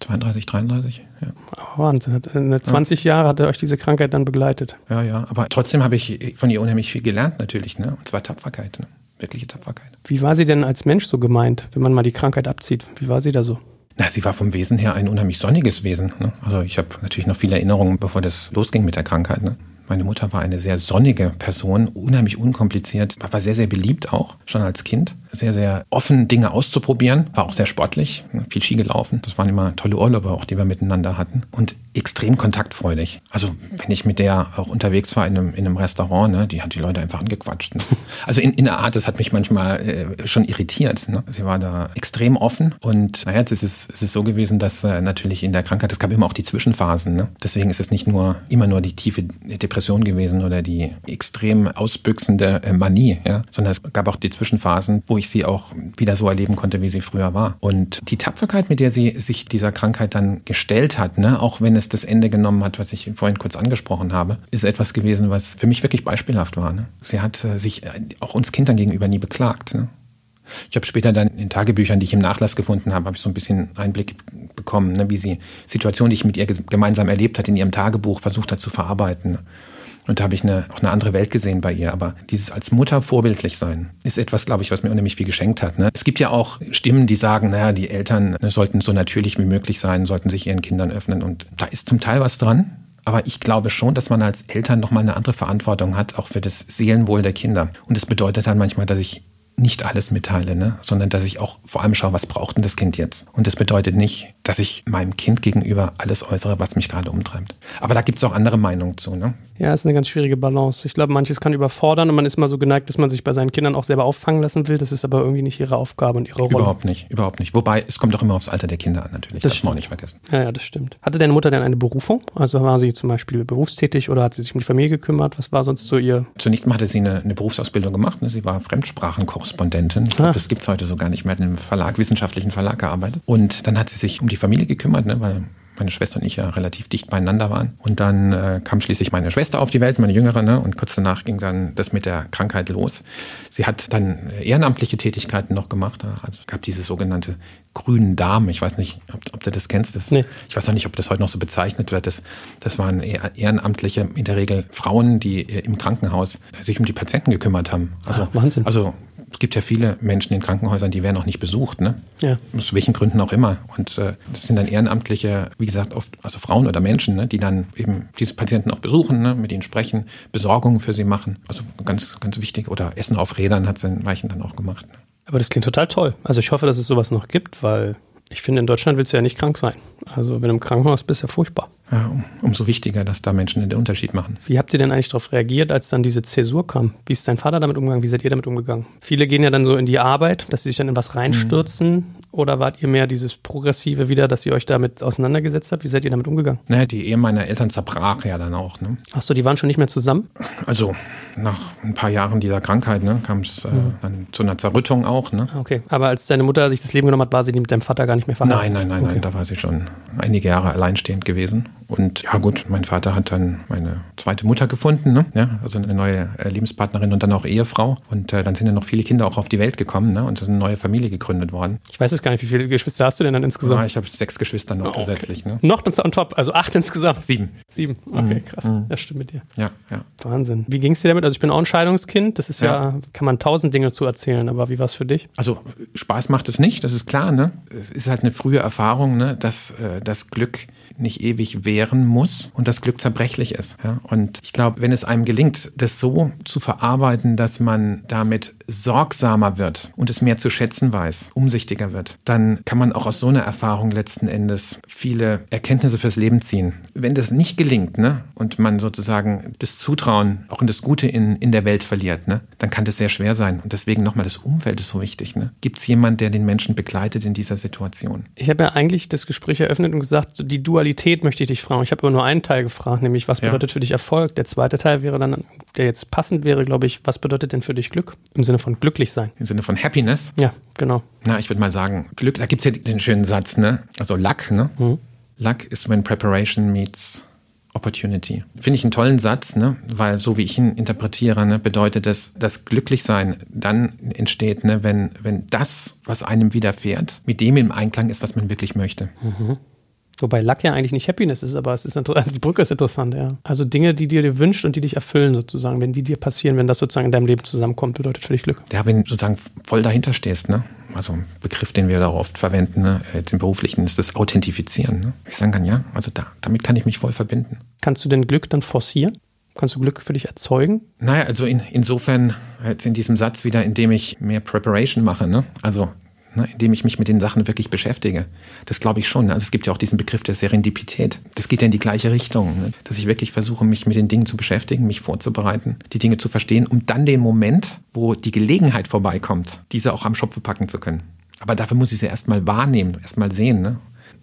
32, 33. Ja. Oh, Wahnsinn. Hat- äh, 20 Jahre hat euch diese Krankheit dann begleitet. ja, ja. Aber trotzdem habe ich von ihr unheimlich viel gelernt, natürlich, ne? Und zwar Tapferkeit, ne? Wirkliche Tapferkeit. Wie war sie denn als Mensch so gemeint, wenn man mal die Krankheit abzieht? Wie war sie da so? Na, sie war vom Wesen her ein unheimlich sonniges Wesen. Ne? Also ich habe natürlich noch viele Erinnerungen, bevor das losging mit der Krankheit. Ne? Meine Mutter war eine sehr sonnige Person, unheimlich unkompliziert, war sehr, sehr beliebt auch, schon als Kind. Sehr, sehr offen, Dinge auszuprobieren, war auch sehr sportlich, ne? viel Ski gelaufen. Das waren immer tolle Urlaube auch, die wir miteinander hatten. Und extrem kontaktfreudig. Also wenn ich mit der auch unterwegs war in einem, in einem Restaurant, ne, die hat die Leute einfach angequatscht. Ne? Also in, in der Art, das hat mich manchmal äh, schon irritiert. Ne? Sie war da extrem offen und naja, jetzt ist es, es ist so gewesen, dass äh, natürlich in der Krankheit, es gab immer auch die Zwischenphasen. Ne? Deswegen ist es nicht nur immer nur die tiefe Depression gewesen oder die extrem ausbüchsende äh, Manie, ja? sondern es gab auch die Zwischenphasen, wo ich sie auch wieder so erleben konnte, wie sie früher war. Und die Tapferkeit, mit der sie sich dieser Krankheit dann gestellt hat, ne? auch wenn es das Ende genommen hat, was ich vorhin kurz angesprochen habe, ist etwas gewesen, was für mich wirklich beispielhaft war. Ne? Sie hat äh, sich äh, auch uns Kindern gegenüber nie beklagt. Ne? Ich habe später dann in Tagebüchern, die ich im Nachlass gefunden habe, habe ich so ein bisschen Einblick bekommen, ne, wie sie Situationen, die ich mit ihr gemeinsam erlebt hat, in ihrem Tagebuch versucht hat zu verarbeiten. Und da habe ich eine, auch eine andere Welt gesehen bei ihr. Aber dieses als Mutter vorbildlich sein ist etwas, glaube ich, was mir unheimlich viel geschenkt hat. Ne? Es gibt ja auch Stimmen, die sagen, naja, die Eltern ne, sollten so natürlich wie möglich sein, sollten sich ihren Kindern öffnen. Und da ist zum Teil was dran. Aber ich glaube schon, dass man als Eltern nochmal eine andere Verantwortung hat, auch für das Seelenwohl der Kinder. Und das bedeutet dann manchmal, dass ich nicht alles mitteile, ne? sondern dass ich auch vor allem schaue, was braucht denn das Kind jetzt? Und das bedeutet nicht, dass ich meinem Kind gegenüber alles äußere, was mich gerade umtreibt. Aber da gibt es auch andere Meinungen zu. Ne? Ja, ist eine ganz schwierige Balance. Ich glaube, manches kann überfordern und man ist mal so geneigt, dass man sich bei seinen Kindern auch selber auffangen lassen will. Das ist aber irgendwie nicht ihre Aufgabe und ihre Rolle. Überhaupt nicht, überhaupt nicht. Wobei, es kommt auch immer aufs Alter der Kinder an, natürlich. Das darf man auch nicht vergessen. Ja, ja, das stimmt. Hatte deine Mutter denn eine Berufung? Also war sie zum Beispiel berufstätig oder hat sie sich um die Familie gekümmert? Was war sonst so ihr? Zunächst mal hatte sie eine, eine Berufsausbildung gemacht. Ne? Sie war Fremdsprachenkorrespondentin. Ich glaub, Ah. Das gibt's heute so gar nicht mehr. Hat in einem Verlag, wissenschaftlichen Verlag gearbeitet. Und dann hat sie sich um die Familie gekümmert, ne? weil meine Schwester und ich ja relativ dicht beieinander waren. Und dann äh, kam schließlich meine Schwester auf die Welt, meine Jüngere, ne? und kurz danach ging dann das mit der Krankheit los. Sie hat dann ehrenamtliche Tätigkeiten noch gemacht. Also es gab diese sogenannte grünen Damen. Ich weiß nicht, ob, ob du das kennst. Das, Nee. Ich weiß auch nicht, ob das heute noch so bezeichnet wird. Das, das waren Ehrenamtliche, in der Regel Frauen, die äh, im Krankenhaus sich um die Patienten gekümmert haben. Also, Ah, Wahnsinn. Also es gibt ja viele Menschen in Krankenhäusern, die werden auch nicht besucht, ne? Ja. Aus welchen Gründen auch immer. Und äh, das sind dann Ehrenamtliche, wie gesagt, oft also Frauen oder Menschen, ne, die dann eben diese Patienten auch besuchen, ne, mit ihnen sprechen, Besorgungen für sie machen. Also ganz, ganz wichtig. Oder Essen auf Rädern hat sie in Weichen dann auch gemacht. Ne? Aber das klingt total toll. Also ich hoffe, dass es sowas noch gibt, weil ich finde, in Deutschland willst du ja nicht krank sein. Also wenn du im Krankenhaus bist, ja furchtbar. Ja, um, umso wichtiger, dass da Menschen den Unterschied machen. Wie habt ihr denn eigentlich darauf reagiert, als dann diese Zäsur kam? Wie ist dein Vater damit umgegangen? Wie seid ihr damit umgegangen? Viele gehen ja dann so in die Arbeit, dass sie sich dann in was reinstürzen. Oder wart ihr mehr dieses Progressive wieder, dass ihr euch damit auseinandergesetzt habt? Wie seid ihr damit umgegangen? Naja, die Ehe meiner Eltern zerbrach ja dann auch. Ne? Ach so, die waren schon nicht mehr zusammen? Also nach ein paar Jahren dieser Krankheit ne, kam es äh, dann zu einer Zerrüttung auch. Ne? Ah, Okay, aber als deine Mutter sich das Leben genommen hat, war sie mit deinem Vater gar nicht mehr verheiratet? Nein, nein, nein, okay. nein, da war sie schon einige Jahre alleinstehend gewesen. Und ja gut, mein Vater hat dann meine zweite Mutter gefunden, ne? ja, also eine neue äh, Lebenspartnerin und dann auch Ehefrau. Und äh, dann sind ja noch viele Kinder auch auf die Welt gekommen ne? und es ist eine neue Familie gegründet worden. Ich weiß jetzt gar nicht, wie viele Geschwister hast du denn dann insgesamt? Ja, ich habe sechs Geschwister noch oh, zusätzlich. Ne? Noch on top, also acht insgesamt? Sieben. Sieben, okay, mhm. krass. Mhm. Ja, stimmt mit dir. Ja, ja. Wahnsinn. Wie ging es dir damit? Also ich bin auch ein Scheidungskind, das ist ja, ja kann man tausend Dinge zu erzählen, aber wie war es für dich? Also Spaß macht es nicht, das ist klar. Ne? Es ist halt eine frühe Erfahrung, ne? dass äh, das Glück nicht ewig währen muss und das Glück zerbrechlich ist. Ja? Und ich glaube, wenn es einem gelingt, das so zu verarbeiten, dass man damit sorgsamer wird und es mehr zu schätzen weiß, umsichtiger wird, dann kann man auch aus so einer Erfahrung letzten Endes viele Erkenntnisse fürs Leben ziehen. Wenn das nicht gelingt, ne, und man sozusagen das Zutrauen auch in das Gute in, in der Welt verliert, ne, dann kann das sehr schwer sein. Und deswegen nochmal, das Umfeld ist so wichtig. Ne? Gibt es jemanden, der den Menschen begleitet in dieser Situation? Ich habe ja eigentlich das Gespräch eröffnet und gesagt, die Dualität möchte ich dich fragen. Ich habe aber nur einen Teil gefragt, nämlich was bedeutet ja. für dich Erfolg? Der zweite Teil wäre dann, der jetzt passend wäre, glaube ich, was bedeutet denn für dich Glück? Im Sinne von glücklich sein. Im Sinne von Happiness? Ja, genau. Na, ich würde mal sagen, Glück, da gibt es ja den schönen Satz, ne? Also Luck, ne? Mhm. Luck is when preparation meets Opportunity. Finde ich einen tollen Satz, ne? weil so wie ich ihn interpretiere, ne, bedeutet das, dass Glücklichsein dann entsteht, ne, wenn, wenn das, was einem widerfährt, mit dem im Einklang ist, was man wirklich möchte. Mhm. Wobei Luck ja eigentlich nicht Happiness ist, aber es ist die Brücke ist interessant, ja. Also Dinge, die dir dir wünscht und die dich erfüllen sozusagen, wenn die dir passieren, wenn das sozusagen in deinem Leben zusammenkommt, bedeutet für dich Glück. Ja, wenn du sozusagen voll dahinter stehst, ne? Also ein Begriff, den wir da oft verwenden, ne? jetzt im Beruflichen, ist das Authentifizieren. Ne? Ich sagen kann, ja, also da, damit kann ich mich voll verbinden. Kannst du denn Glück dann forcieren? Kannst du Glück für dich erzeugen? Naja, also in, insofern jetzt in diesem Satz wieder, indem ich mehr Preparation mache. Ne? Also ne, indem ich mich mit den Sachen wirklich beschäftige. Das glaube ich schon. Also es gibt ja auch diesen Begriff der Serendipität. Das geht ja in die gleiche Richtung, ne? dass ich wirklich versuche, mich mit den Dingen zu beschäftigen, mich vorzubereiten, die Dinge zu verstehen, um dann den Moment, wo die Gelegenheit vorbeikommt, diese auch am Schopfe packen zu können. Aber dafür muss ich sie erstmal wahrnehmen, erstmal sehen. Ne?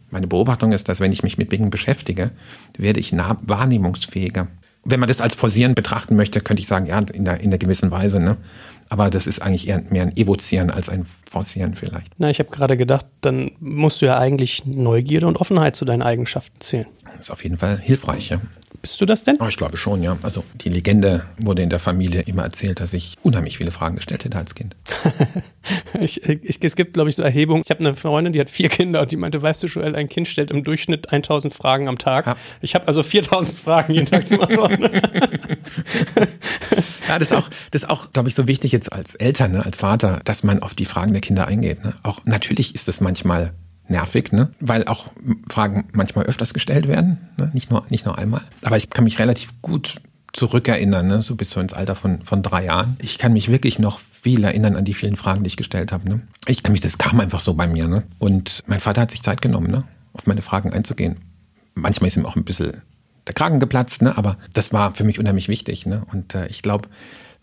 Meine Beobachtung ist, dass wenn ich mich mit Dingen beschäftige, werde ich nah wahrnehmungsfähiger. Wenn man das als Forcieren betrachten möchte, könnte ich sagen, ja, in der, in der gewissen Weise. Ne? Aber das ist eigentlich eher mehr ein Evozieren als ein Forcieren vielleicht. Na, ich habe gerade gedacht, dann musst du ja eigentlich Neugierde und Offenheit zu deinen Eigenschaften zählen. Das ist auf jeden Fall hilfreich, ja. Bist du das denn? Oh, ich glaube schon, ja. Also die Legende wurde in der Familie immer erzählt, dass ich unheimlich viele Fragen gestellt hätte als Kind. ich, ich, es gibt, glaube ich, so Erhebungen. Ich habe eine Freundin, die hat vier Kinder und die meinte, weißt du, Joel, ein Kind stellt im Durchschnitt 1000 Fragen am Tag. Ja. Ich habe also 4000 Fragen jeden Tag zu beantworten. ja, das ist auch, das ist auch, glaube ich, so wichtig jetzt als Eltern, ne, als Vater, dass man auf die Fragen der Kinder eingeht. Ne? Auch natürlich ist es manchmal nervig, ne? weil auch Fragen manchmal öfters gestellt werden, ne? nicht, nur, nicht nur einmal. Aber ich kann mich relativ gut zurückerinnern, ne? so bis so ins Alter von, von drei Jahren. Ich kann mich wirklich noch viel erinnern an die vielen Fragen, die ich gestellt habe. Ne? Ich kann mich, das kam einfach so bei mir. Ne? Und mein Vater hat sich Zeit genommen, ne? auf meine Fragen einzugehen. Manchmal ist ihm auch ein bisschen der Kragen geplatzt, ne? aber das war für mich unheimlich wichtig. Ne? Und äh, ich glaube,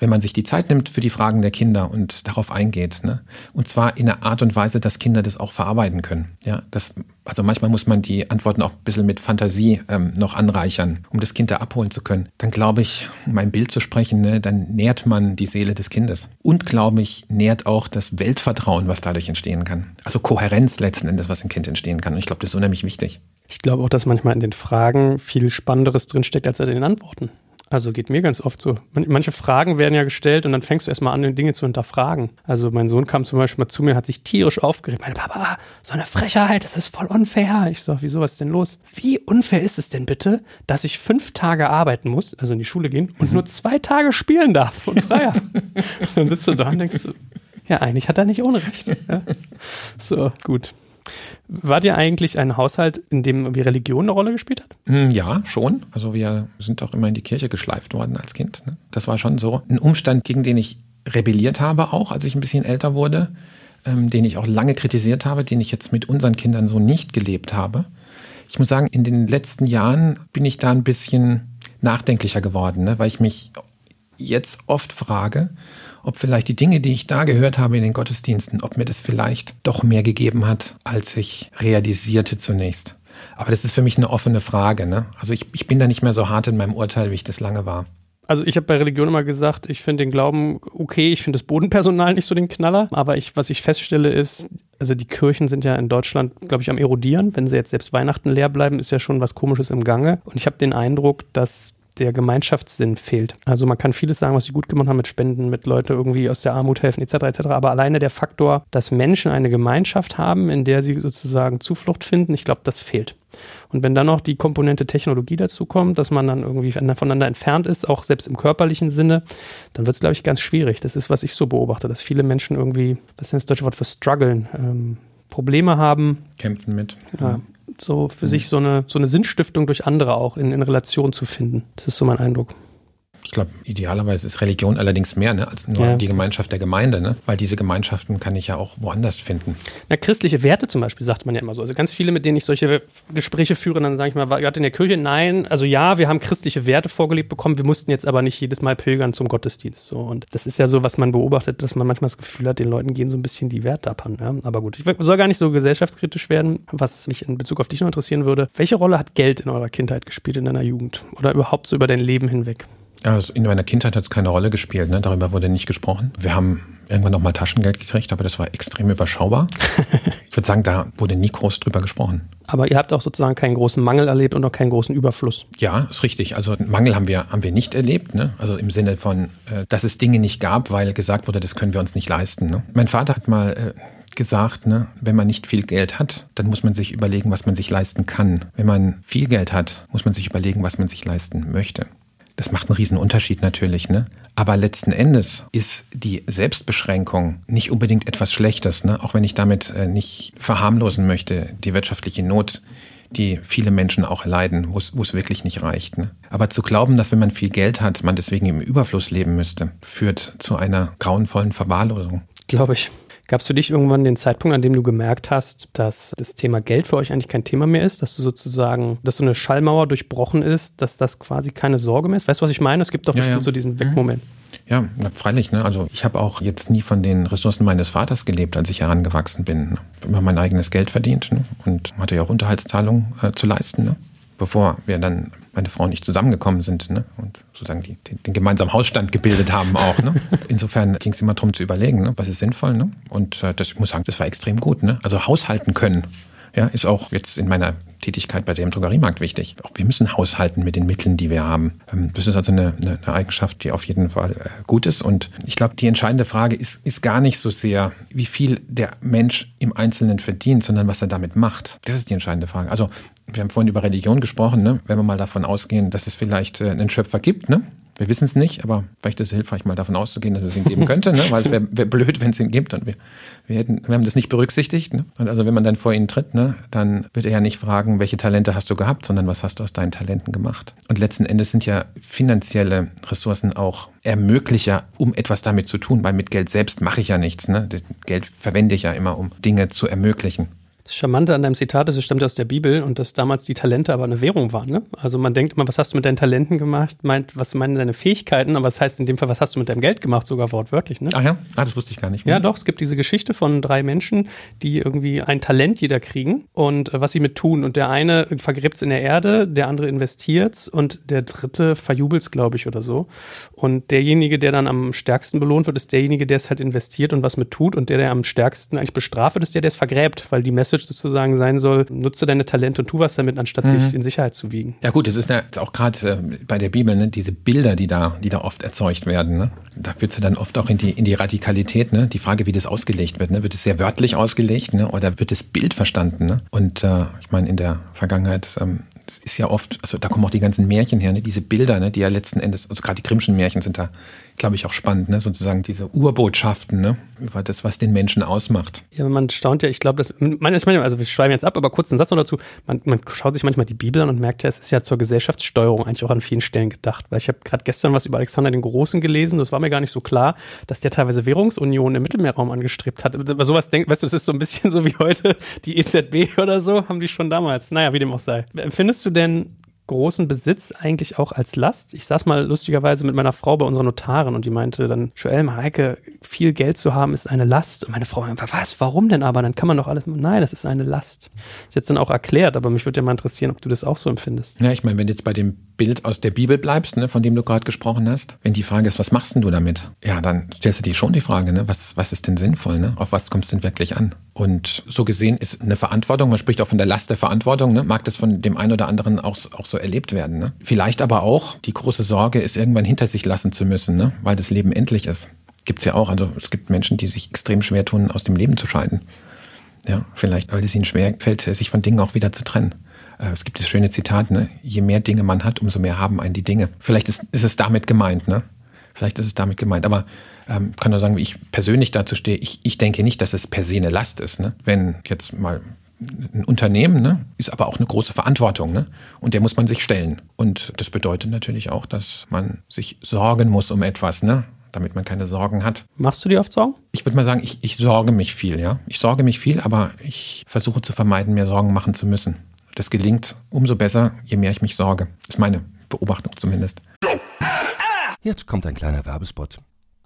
wenn man sich die Zeit nimmt für die Fragen der Kinder und darauf eingeht. Ne? Und zwar in einer Art und Weise, dass Kinder das auch verarbeiten können. Ja, das, also manchmal muss man die Antworten auch ein bisschen mit Fantasie ähm, noch anreichern, um das Kind da abholen zu können. Dann glaube ich, um ein Bild zu sprechen, ne, dann nährt man die Seele des Kindes. Und glaube ich, nährt auch das Weltvertrauen, was dadurch entstehen kann. Also Kohärenz letzten Endes, was im Kind entstehen kann. Und ich glaube, das ist unheimlich wichtig. Ich glaube auch, dass manchmal in den Fragen viel Spannenderes drinsteckt als in den Antworten. Also geht mir ganz oft so. Manche Fragen werden ja gestellt und dann fängst du erstmal an, Dinge zu hinterfragen. Also mein Sohn kam zum Beispiel mal zu mir, hat sich tierisch aufgeregt. Meine Papa, so eine Frechheit, das ist voll unfair. Ich so, wieso, was ist denn los? Wie unfair ist es denn bitte, dass ich fünf Tage arbeiten muss, also in die Schule gehen, und nur zwei Tage spielen darf und frei habe? dann sitzt du da und denkst ja, eigentlich hat er nicht Unrecht. Ja? So, gut. Wart ihr eigentlich ein Haushalt, in dem irgendwie Religion eine Rolle gespielt hat? Hm, ja, schon. Also wir sind auch immer in die Kirche geschleift worden als Kind. Ne? Das war schon so ein Umstand, gegen den ich rebelliert habe, auch als ich ein bisschen älter wurde, ähm, den ich auch lange kritisiert habe, den ich jetzt mit unseren Kindern so nicht gelebt habe. Ich muss sagen, in den letzten Jahren bin ich da ein bisschen nachdenklicher geworden, ne? weil ich mich jetzt oft frage, ob vielleicht die Dinge, die ich da gehört habe in den Gottesdiensten, ob mir das vielleicht doch mehr gegeben hat, als ich realisierte zunächst. Aber das ist für mich eine offene Frage. Ne? Also ich, ich bin da nicht mehr so hart in meinem Urteil, wie ich das lange war. Also ich habe bei Religion immer gesagt, ich finde den Glauben okay, ich finde das Bodenpersonal nicht so den Knaller, aber ich, was ich feststelle ist, also die Kirchen sind ja in Deutschland, glaube ich, am erodieren. Wenn sie jetzt selbst Weihnachten leer bleiben, ist ja schon was Komisches im Gange. Und ich habe den Eindruck, dass der Gemeinschaftssinn fehlt. Also man kann vieles sagen, was sie gut gemacht haben mit Spenden, mit Leute irgendwie aus der Armut helfen etc. etc. Aber alleine der Faktor, dass Menschen eine Gemeinschaft haben, in der sie sozusagen Zuflucht finden, ich glaube, das fehlt. Und wenn dann noch die Komponente Technologie dazu kommt, dass man dann irgendwie voneinander entfernt ist, auch selbst im körperlichen Sinne, dann wird es, glaube ich, ganz schwierig. Das ist, was ich so beobachte, dass viele Menschen irgendwie, was ist das deutsche Wort für strugglen, ähm, Probleme haben. Kämpfen mit. Ja, so für mhm. sich so eine, so eine Sinnstiftung durch andere auch in, in Relation zu finden. Das ist so mein Eindruck. Ich glaube, idealerweise ist Religion allerdings mehr ne, als nur ja. die Gemeinschaft der Gemeinde, ne? weil diese Gemeinschaften kann ich ja auch woanders finden. Na, christliche Werte zum Beispiel sagt man ja immer so. Also ganz viele, mit denen ich solche Gespräche führe, dann sage ich mal, war ihr in der Kirche? Nein, also ja, wir haben christliche Werte vorgelebt bekommen, wir mussten jetzt aber nicht jedes Mal pilgern zum Gottesdienst. So. Und das ist ja so, was man beobachtet, dass man manchmal das Gefühl hat, den Leuten gehen so ein bisschen die Werte abhanden. Ja? Aber gut, ich soll gar nicht so gesellschaftskritisch werden. Was mich in Bezug auf dich noch interessieren würde, welche Rolle hat Geld in eurer Kindheit gespielt, in deiner Jugend? Oder überhaupt so über dein Leben hinweg? Also in meiner Kindheit hat es keine Rolle gespielt, ne? darüber wurde nicht gesprochen. Wir haben irgendwann noch mal Taschengeld gekriegt, aber das war extrem überschaubar. ich würde sagen, da wurde nie groß drüber gesprochen. Aber ihr habt auch sozusagen keinen großen Mangel erlebt und auch keinen großen Überfluss. Ja, ist richtig. Also Mangel haben wir, haben wir nicht erlebt. Ne? Also im Sinne von, äh, dass es Dinge nicht gab, weil gesagt wurde, das können wir uns nicht leisten. Ne? Mein Vater hat mal äh, gesagt, ne, wenn man nicht viel Geld hat, dann muss man sich überlegen, was man sich leisten kann. Wenn man viel Geld hat, muss man sich überlegen, was man sich leisten möchte. Das macht einen riesen Unterschied natürlich, ne? Aber letzten Endes ist die Selbstbeschränkung nicht unbedingt etwas Schlechtes, ne? Auch wenn ich damit äh, nicht verharmlosen möchte, die wirtschaftliche Not, die viele Menschen auch erleiden, wo es wirklich nicht reicht. Ne? Aber zu glauben, dass wenn man viel Geld hat, man deswegen im Überfluss leben müsste, führt zu einer grauenvollen Verwahrlosung. Glaube ich. Gab es für dich irgendwann den Zeitpunkt, an dem du gemerkt hast, dass das Thema Geld für euch eigentlich kein Thema mehr ist, dass du sozusagen, dass so eine Schallmauer durchbrochen ist, dass das quasi keine Sorge mehr ist? Weißt du, was ich meine? Es gibt doch ja, bestimmt ja. so diesen Wegmoment. Ja, freilich. Ne? Also ich habe auch jetzt nie von den Ressourcen meines Vaters gelebt, als ich herangewachsen bin. Ne? Immer mein eigenes Geld verdient ne? und hatte ja auch Unterhaltszahlungen äh, zu leisten. Ne? Bevor wir dann, meine Frau und ich zusammengekommen sind ne? und sozusagen die, den, den gemeinsamen Hausstand gebildet haben auch. Ne? Insofern ging es immer darum zu überlegen, ne? was ist sinnvoll. Ne? Und äh, das, ich muss sagen, das war extrem gut. Ne? Also haushalten können, ja, ist auch jetzt in meiner Tätigkeit bei dem Drogeriemarkt wichtig. Auch wir müssen haushalten mit den Mitteln, die wir haben. Ähm, das ist also eine, eine, Eigenschaft, die auf jeden Fall äh, gut ist. Und ich glaube, die entscheidende Frage ist, ist gar nicht so sehr, wie viel der Mensch im Einzelnen verdient, sondern was er damit macht. Das ist die entscheidende Frage. Also wir haben vorhin über Religion gesprochen, ne? wenn wir mal davon ausgehen, dass es vielleicht äh, einen Schöpfer gibt, ne? Wir wissen es nicht, aber vielleicht ist es hilfreich, mal davon auszugehen, dass es ihn geben könnte, ne? weil es wäre wär blöd, wenn es ihn gibt und wir, wir, hätten, wir haben das nicht berücksichtigt. Ne? Und also wenn man dann vor ihn tritt, ne, dann wird er ja nicht fragen, welche Talente hast du gehabt, sondern was hast du aus deinen Talenten gemacht. Und letzten Endes sind ja finanzielle Ressourcen auch Ermöglicher, um etwas damit zu tun, weil mit Geld selbst mache ich ja nichts. Ne? Das Geld verwende ich ja immer, um Dinge zu ermöglichen. Das Charmante an deinem Zitat ist, es stammt aus der Bibel und dass damals die Talente aber eine Währung waren. Ne? Also man denkt immer, was hast du mit deinen Talenten gemacht? Meint, was meinen deine Fähigkeiten? Aber was heißt in dem Fall, was hast du mit deinem Geld gemacht? Sogar wortwörtlich. Ne? Ach ja, ah, das wusste ich gar nicht. Ja, doch. Es gibt diese Geschichte von drei Menschen, die irgendwie ein Talent jeder kriegen und äh, was sie mit tun. Und der eine vergräbt es in der Erde, der andere investiert und der dritte verjubelt es, glaube ich, oder so. Und derjenige, der dann am stärksten belohnt wird, ist derjenige, der es halt investiert und was mit tut. Und der, der am stärksten eigentlich bestraft wird, ist der, der es vergräbt, weil die Message sozusagen sein soll, nutze deine Talente und tu was damit, anstatt mhm. sich in Sicherheit zu wiegen. Ja gut, es ist ja auch gerade äh, bei der Bibel, ne, diese Bilder, die da, die da oft erzeugt werden, ne? da führt es dann oft auch in die, in die Radikalität, ne? die Frage, wie das ausgelegt wird. Ne? Wird es sehr wörtlich ausgelegt ne? oder wird das Bild verstanden? Ne? Und äh, ich meine, in der Vergangenheit ähm, ist ja oft, also da kommen auch die ganzen Märchen her, ne? diese Bilder, ne? die ja letzten Endes, also gerade die Grimmschen Märchen sind da glaube ich, auch spannend, ne? sozusagen diese Urbotschaften ne? über das, was den Menschen ausmacht. Ja, man staunt ja, ich glaube, das, man ist manchmal, also wir schreiben jetzt ab, aber kurz einen Satz noch dazu, man, man schaut sich manchmal die Bibel an und merkt ja, es ist ja zur Gesellschaftssteuerung eigentlich auch an vielen Stellen gedacht, weil ich habe gerade gestern was über Alexander den Großen gelesen, das war mir gar nicht so klar, dass der teilweise Währungsunionen im Mittelmeerraum angestrebt hat. Aber sowas denkt, weißt du, es ist so ein bisschen so wie heute die EZB oder so, haben die schon damals. Naja, wie dem auch sei. Findest du denn großen Besitz eigentlich auch als Last. Ich saß mal lustigerweise mit meiner Frau bei unserer Notarin und die meinte dann, Joel, Mareike, viel Geld zu haben ist eine Last. Und meine Frau einfach, was, warum denn aber? Dann kann man doch alles, nein, das ist eine Last. ist jetzt dann auch erklärt, aber mich würde ja mal interessieren, ob du das auch so empfindest. Ja, ich meine, wenn jetzt bei dem Bild aus der Bibel bleibst, ne, von dem du gerade gesprochen hast, wenn die Frage ist, was machst denn du damit? Ja, dann stellst du dir schon die Frage, ne, was, was ist denn sinnvoll, ne? Auf was kommt es denn wirklich an? Und so gesehen ist eine Verantwortung, man spricht auch von der Last der Verantwortung, ne, mag das von dem einen oder anderen auch, auch so erlebt werden. Ne? Vielleicht aber auch die große Sorge, es irgendwann hinter sich lassen zu müssen, ne, weil das Leben endlich ist. Gibt's ja auch. Also es gibt Menschen, die sich extrem schwer tun, aus dem Leben zu scheiden. Ja, vielleicht, weil es ihnen schwer fällt, sich von Dingen auch wieder zu trennen. Äh, es gibt das schöne Zitat, ne? Je mehr Dinge man hat, umso mehr haben einen die Dinge. Vielleicht ist, ist es damit gemeint, ne? Vielleicht ist es damit gemeint. Aber ähm, kann nur sagen, wie ich persönlich dazu stehe, ich, ich denke nicht, dass es per se eine Last ist. Ne? Wenn jetzt mal ein Unternehmen ne, ist aber auch eine große Verantwortung ne? und der muss man sich stellen. Und das bedeutet natürlich auch, dass man sich sorgen muss um etwas. Ne? damit man keine Sorgen hat. Machst du dir oft Sorgen? Ich würde mal sagen, ich, ich sorge mich viel, ja. Ich sorge mich viel, aber ich versuche zu vermeiden, mir Sorgen machen zu müssen. Das gelingt umso besser, je mehr ich mich sorge. Ist meine Beobachtung zumindest. Jetzt kommt ein kleiner Werbespot.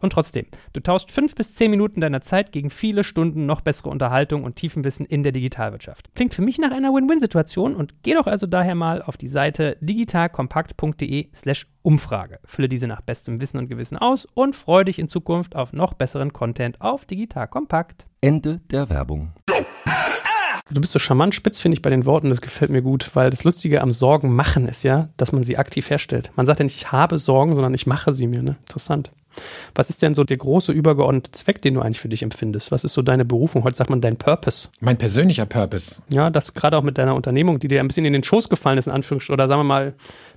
und trotzdem, du tauschst fünf bis zehn Minuten deiner Zeit gegen viele Stunden noch bessere Unterhaltung und Tiefenwissen in der Digitalwirtschaft. Klingt für mich nach einer Win-Win-Situation und geh doch also daher mal auf die Seite digitalkompakt.de/slash Umfrage. Fülle diese nach bestem Wissen und Gewissen aus und freue dich in Zukunft auf noch besseren Content auf Digital Kompakt. Ende der Werbung. Du bist so charmant spitz, finde ich, bei den Worten. Das gefällt mir gut, weil das Lustige am Sorgen machen ist ja, dass man sie aktiv herstellt. Man sagt ja nicht, ich habe Sorgen, sondern ich mache sie mir. Ne? Interessant. Was ist denn so der große übergeordnete Zweck, den du eigentlich für dich empfindest? Was ist so deine Berufung? Heute sagt man dein Purpose. Mein persönlicher Purpose. Ja, das gerade auch mit deiner Unternehmung, die dir ein bisschen in den Schoß gefallen ist, in Anführungsstrichen. Oder sagen wir mal,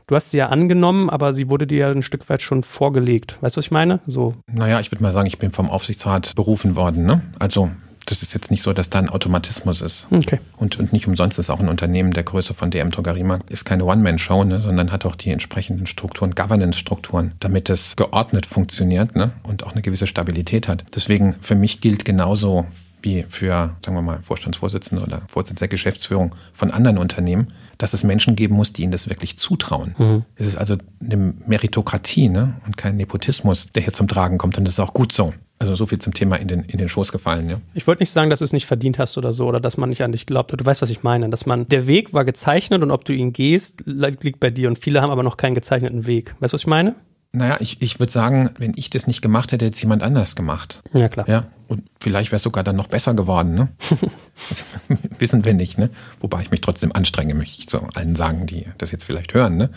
du hast sie ja angenommen, aber sie wurde dir ja ein Stück weit schon vorgelegt. Weißt du, was ich meine? So. Naja, ich würde mal sagen, ich bin vom Aufsichtsrat berufen worden. Ne? Also das ist jetzt nicht so, dass da ein Automatismus ist. Okay. Und, und nicht umsonst ist auch ein Unternehmen der Größe von DM Drogeriemarkt, ist keine One-Man-Show, ne, sondern hat auch die entsprechenden Strukturen, Governance-Strukturen, damit es geordnet funktioniert ne, und auch eine gewisse Stabilität hat. Deswegen für mich gilt genauso wie für, sagen wir mal, Vorstandsvorsitzende oder Vorsitzende der Geschäftsführung von anderen Unternehmen, dass es Menschen geben muss, die ihnen das wirklich zutrauen. Mhm. Es ist also eine Meritokratie ne? und kein Nepotismus, der hier zum Tragen kommt. Und das ist auch gut so. Also so viel zum Thema in den, in den Schoß gefallen, ja. Ich wollte nicht sagen, dass du es nicht verdient hast oder so, oder dass man nicht an dich glaubt. Du weißt, was ich meine. Dass man, der Weg war gezeichnet und ob du ihn gehst, liegt bei dir. Und viele haben aber noch keinen gezeichneten Weg. Weißt du, was ich meine? Naja, ich, ich würde sagen, wenn ich das nicht gemacht hätte, hätte es jemand anders gemacht. Ja, klar. Ja, und vielleicht wäre es sogar dann noch besser geworden, ne? wissen wir nicht, ne? Wobei ich mich trotzdem anstrenge, möchte ich zu allen sagen, die das jetzt vielleicht hören, ne?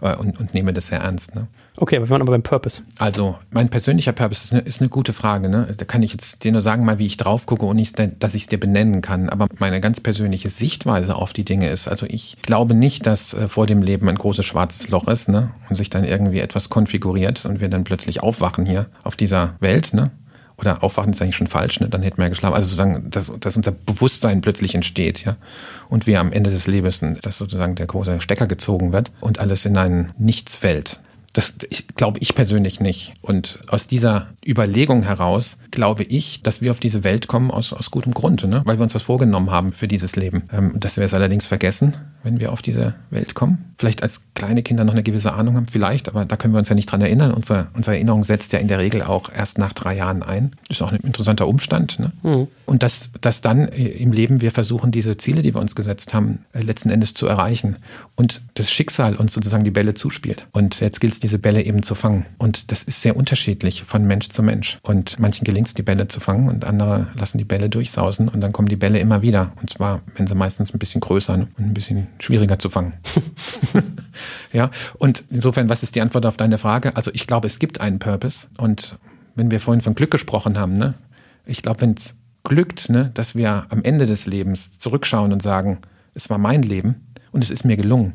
Äh, und, und nehme das sehr ernst, ne? Okay, aber wir waren aber beim Purpose. Also, mein persönlicher Purpose ist eine, ist eine gute Frage. Ne? Da kann ich jetzt dir nur sagen, mal wie ich drauf gucke und nicht, dass ich es dir benennen kann. Aber meine ganz persönliche Sichtweise auf die Dinge ist, also ich glaube nicht, dass äh, vor dem Leben ein großes schwarzes Loch ist ne? und sich dann irgendwie etwas konfiguriert und wir dann plötzlich aufwachen hier auf dieser Welt. Ne? Oder aufwachen ist eigentlich schon falsch, ne? dann hätten wir ja geschlafen. Also sozusagen, dass, dass unser Bewusstsein plötzlich entsteht, ja. Und wir am Ende des Lebens, dass sozusagen der große Stecker gezogen wird und alles in ein Nichts fällt. Das glaube ich persönlich nicht. Und aus dieser Überlegung heraus glaube ich, dass wir auf diese Welt kommen aus, aus gutem Grund, ne? weil wir uns was vorgenommen haben für dieses Leben. Ähm, dass wir es allerdings vergessen, wenn wir auf diese Welt kommen. Vielleicht als kleine Kinder noch eine gewisse Ahnung haben, vielleicht, aber da können wir uns ja nicht dran erinnern. Unsere, unsere Erinnerung setzt ja in der Regel auch erst nach drei Jahren ein. Das ist auch ein interessanter Umstand. Ne? Mhm. Und dass, dass dann im Leben wir versuchen, diese Ziele, die wir uns gesetzt haben, äh, letzten Endes zu erreichen. Und das Schicksal uns sozusagen die Bälle zuspielt. Und jetzt gilt es, diese Bälle eben zu fangen. Und das ist sehr unterschiedlich von Mensch zu Mensch. Und manchen gelingt es, die Bälle zu fangen und andere lassen die Bälle durchsausen und dann kommen die Bälle immer wieder. Und zwar, wenn sie meistens ein bisschen größer und ein bisschen schwieriger zu fangen. ja, und insofern, was ist die Antwort auf deine Frage? Also ich glaube, es gibt einen Purpose. Und wenn wir vorhin von Glück gesprochen haben, ne, ich glaube, wenn es glückt, ne, dass wir am Ende des Lebens zurückschauen und sagen, es war mein Leben und es ist mir gelungen,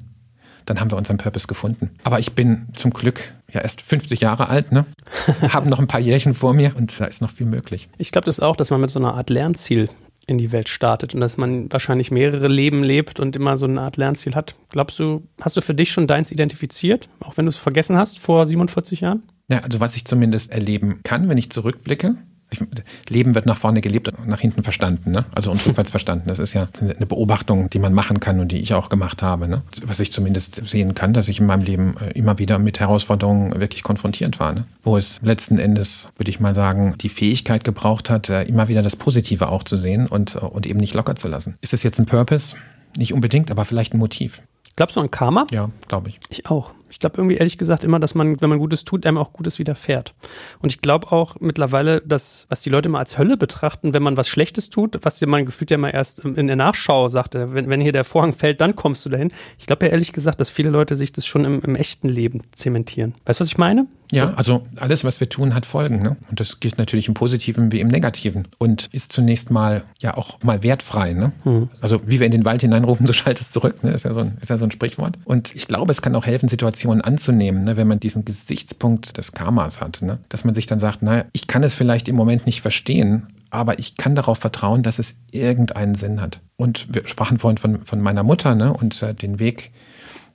dann haben wir unseren Purpose gefunden. Aber ich bin zum Glück ja erst 50 Jahre alt, ne? Habe noch ein paar Jährchen vor mir und da ist noch viel möglich. Ich glaube das auch, dass man mit so einer Art Lernziel in die Welt startet und dass man wahrscheinlich mehrere Leben lebt und immer so eine Art Lernziel hat. Glaubst du, hast du für dich schon deins identifiziert, auch wenn du es vergessen hast vor 47 Jahren? Ja, also was ich zumindest erleben kann, wenn ich zurückblicke, ich, Leben wird nach vorne gelebt und nach hinten verstanden, ne? also und rückwärts verstanden. Das ist ja eine Beobachtung, die man machen kann und die ich auch gemacht habe. Ne? Was ich zumindest sehen kann, dass ich in meinem Leben äh, immer wieder mit Herausforderungen wirklich konfrontiert war. Ne? Wo es letzten Endes, würde ich mal sagen, die Fähigkeit gebraucht hat, äh, immer wieder das Positive auch zu sehen und, äh, und eben nicht locker zu lassen. Ist es jetzt ein Purpose? Nicht unbedingt, aber vielleicht ein Motiv. Glaubst du an Karma? Ja, glaube ich. Ich auch. Ich glaube irgendwie ehrlich gesagt immer, dass man, wenn man Gutes tut, einem auch Gutes widerfährt. Und ich glaube auch mittlerweile, dass, was die Leute immer als Hölle betrachten, wenn man was Schlechtes tut, was man gefühlt ja mal erst in der Nachschau sagte, wenn, wenn hier der Vorhang fällt, dann kommst du dahin. Ich glaube ja ehrlich gesagt, dass viele Leute sich das schon im, im echten Leben zementieren. Weißt du, was ich meine? Ja, also alles, was wir tun, hat Folgen. Ne? Und das gilt natürlich im Positiven wie im Negativen. Und ist zunächst mal ja auch mal wertfrei. Ne? Hm. Also wie wir in den Wald hineinrufen, so schaltet es zurück. Ne? Ist, ja so ein, ist ja so ein Sprichwort. Und ich glaube, es kann auch helfen, Situationen Situationen anzunehmen, ne, wenn man diesen Gesichtspunkt des Karmas hat. Ne, dass man sich dann sagt, naja, ich kann es vielleicht im Moment nicht verstehen, aber ich kann darauf vertrauen, dass es irgendeinen Sinn hat. Und wir sprachen vorhin von, von meiner Mutter ne, und äh, den Weg,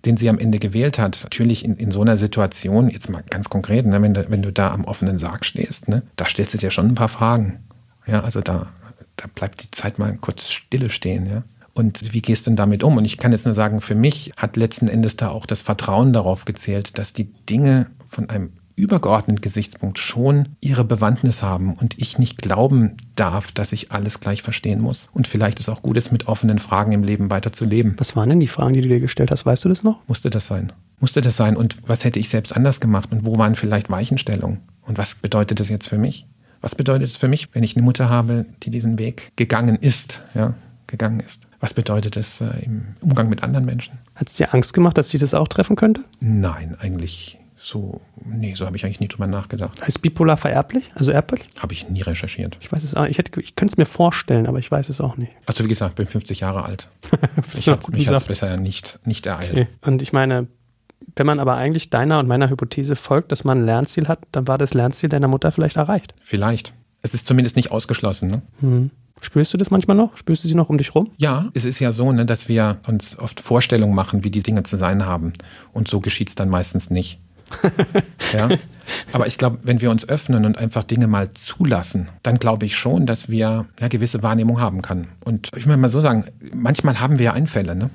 den sie am Ende gewählt hat. Natürlich in, in so einer Situation, jetzt mal ganz konkret, ne, wenn, du, wenn du da am offenen Sarg stehst, ne, da stellst du dir schon ein paar Fragen. Ja, also da, da bleibt die Zeit mal kurz stille stehen, ja. Und wie gehst du denn damit um? Und ich kann jetzt nur sagen, für mich hat letzten Endes da auch das Vertrauen darauf gezählt, dass die Dinge von einem übergeordneten Gesichtspunkt schon ihre Bewandtnis haben und ich nicht glauben darf, dass ich alles gleich verstehen muss. Und vielleicht ist auch gut, es mit offenen Fragen im Leben weiter zu leben. Was waren denn die Fragen, die du dir gestellt hast? Weißt du das noch? Musste das sein? Musste das sein? Und was hätte ich selbst anders gemacht? Und wo waren vielleicht Weichenstellungen? Und was bedeutet das jetzt für mich? Was bedeutet es für mich, wenn ich eine Mutter habe, die diesen Weg gegangen ist, ja, gegangen ist? Was bedeutet das äh, im Umgang mit anderen Menschen? Hat es dir Angst gemacht, dass dich das auch treffen könnte? Nein, eigentlich so, nee, so habe ich eigentlich nie drüber nachgedacht. Ist bipolar vererblich? Also erblich? Habe ich nie recherchiert. Ich weiß es auch. Ich, hätte, ich könnte es mir vorstellen, aber ich weiß es auch nicht. Also wie gesagt, bin 50 Jahre alt. ich hat, mich hat es bisher nicht, nicht ereilt. Okay. Und ich meine, wenn man aber eigentlich deiner und meiner Hypothese folgt, dass man ein Lernziel hat, dann war das Lernziel deiner Mutter vielleicht erreicht. Vielleicht. Es ist zumindest nicht ausgeschlossen. Ne? Hm. Spürst du das manchmal noch? Spürst du sie noch um dich rum? Ja, es ist ja so, ne, dass wir uns oft Vorstellungen machen, wie die Dinge zu sein haben. Und so geschieht es dann meistens nicht. ja. Aber ich glaube, wenn wir uns öffnen und einfach Dinge mal zulassen, dann glaube ich schon, dass wir ja gewisse Wahrnehmung haben können. Und ich will mal so sagen, manchmal haben wir ja Einfälle, ne?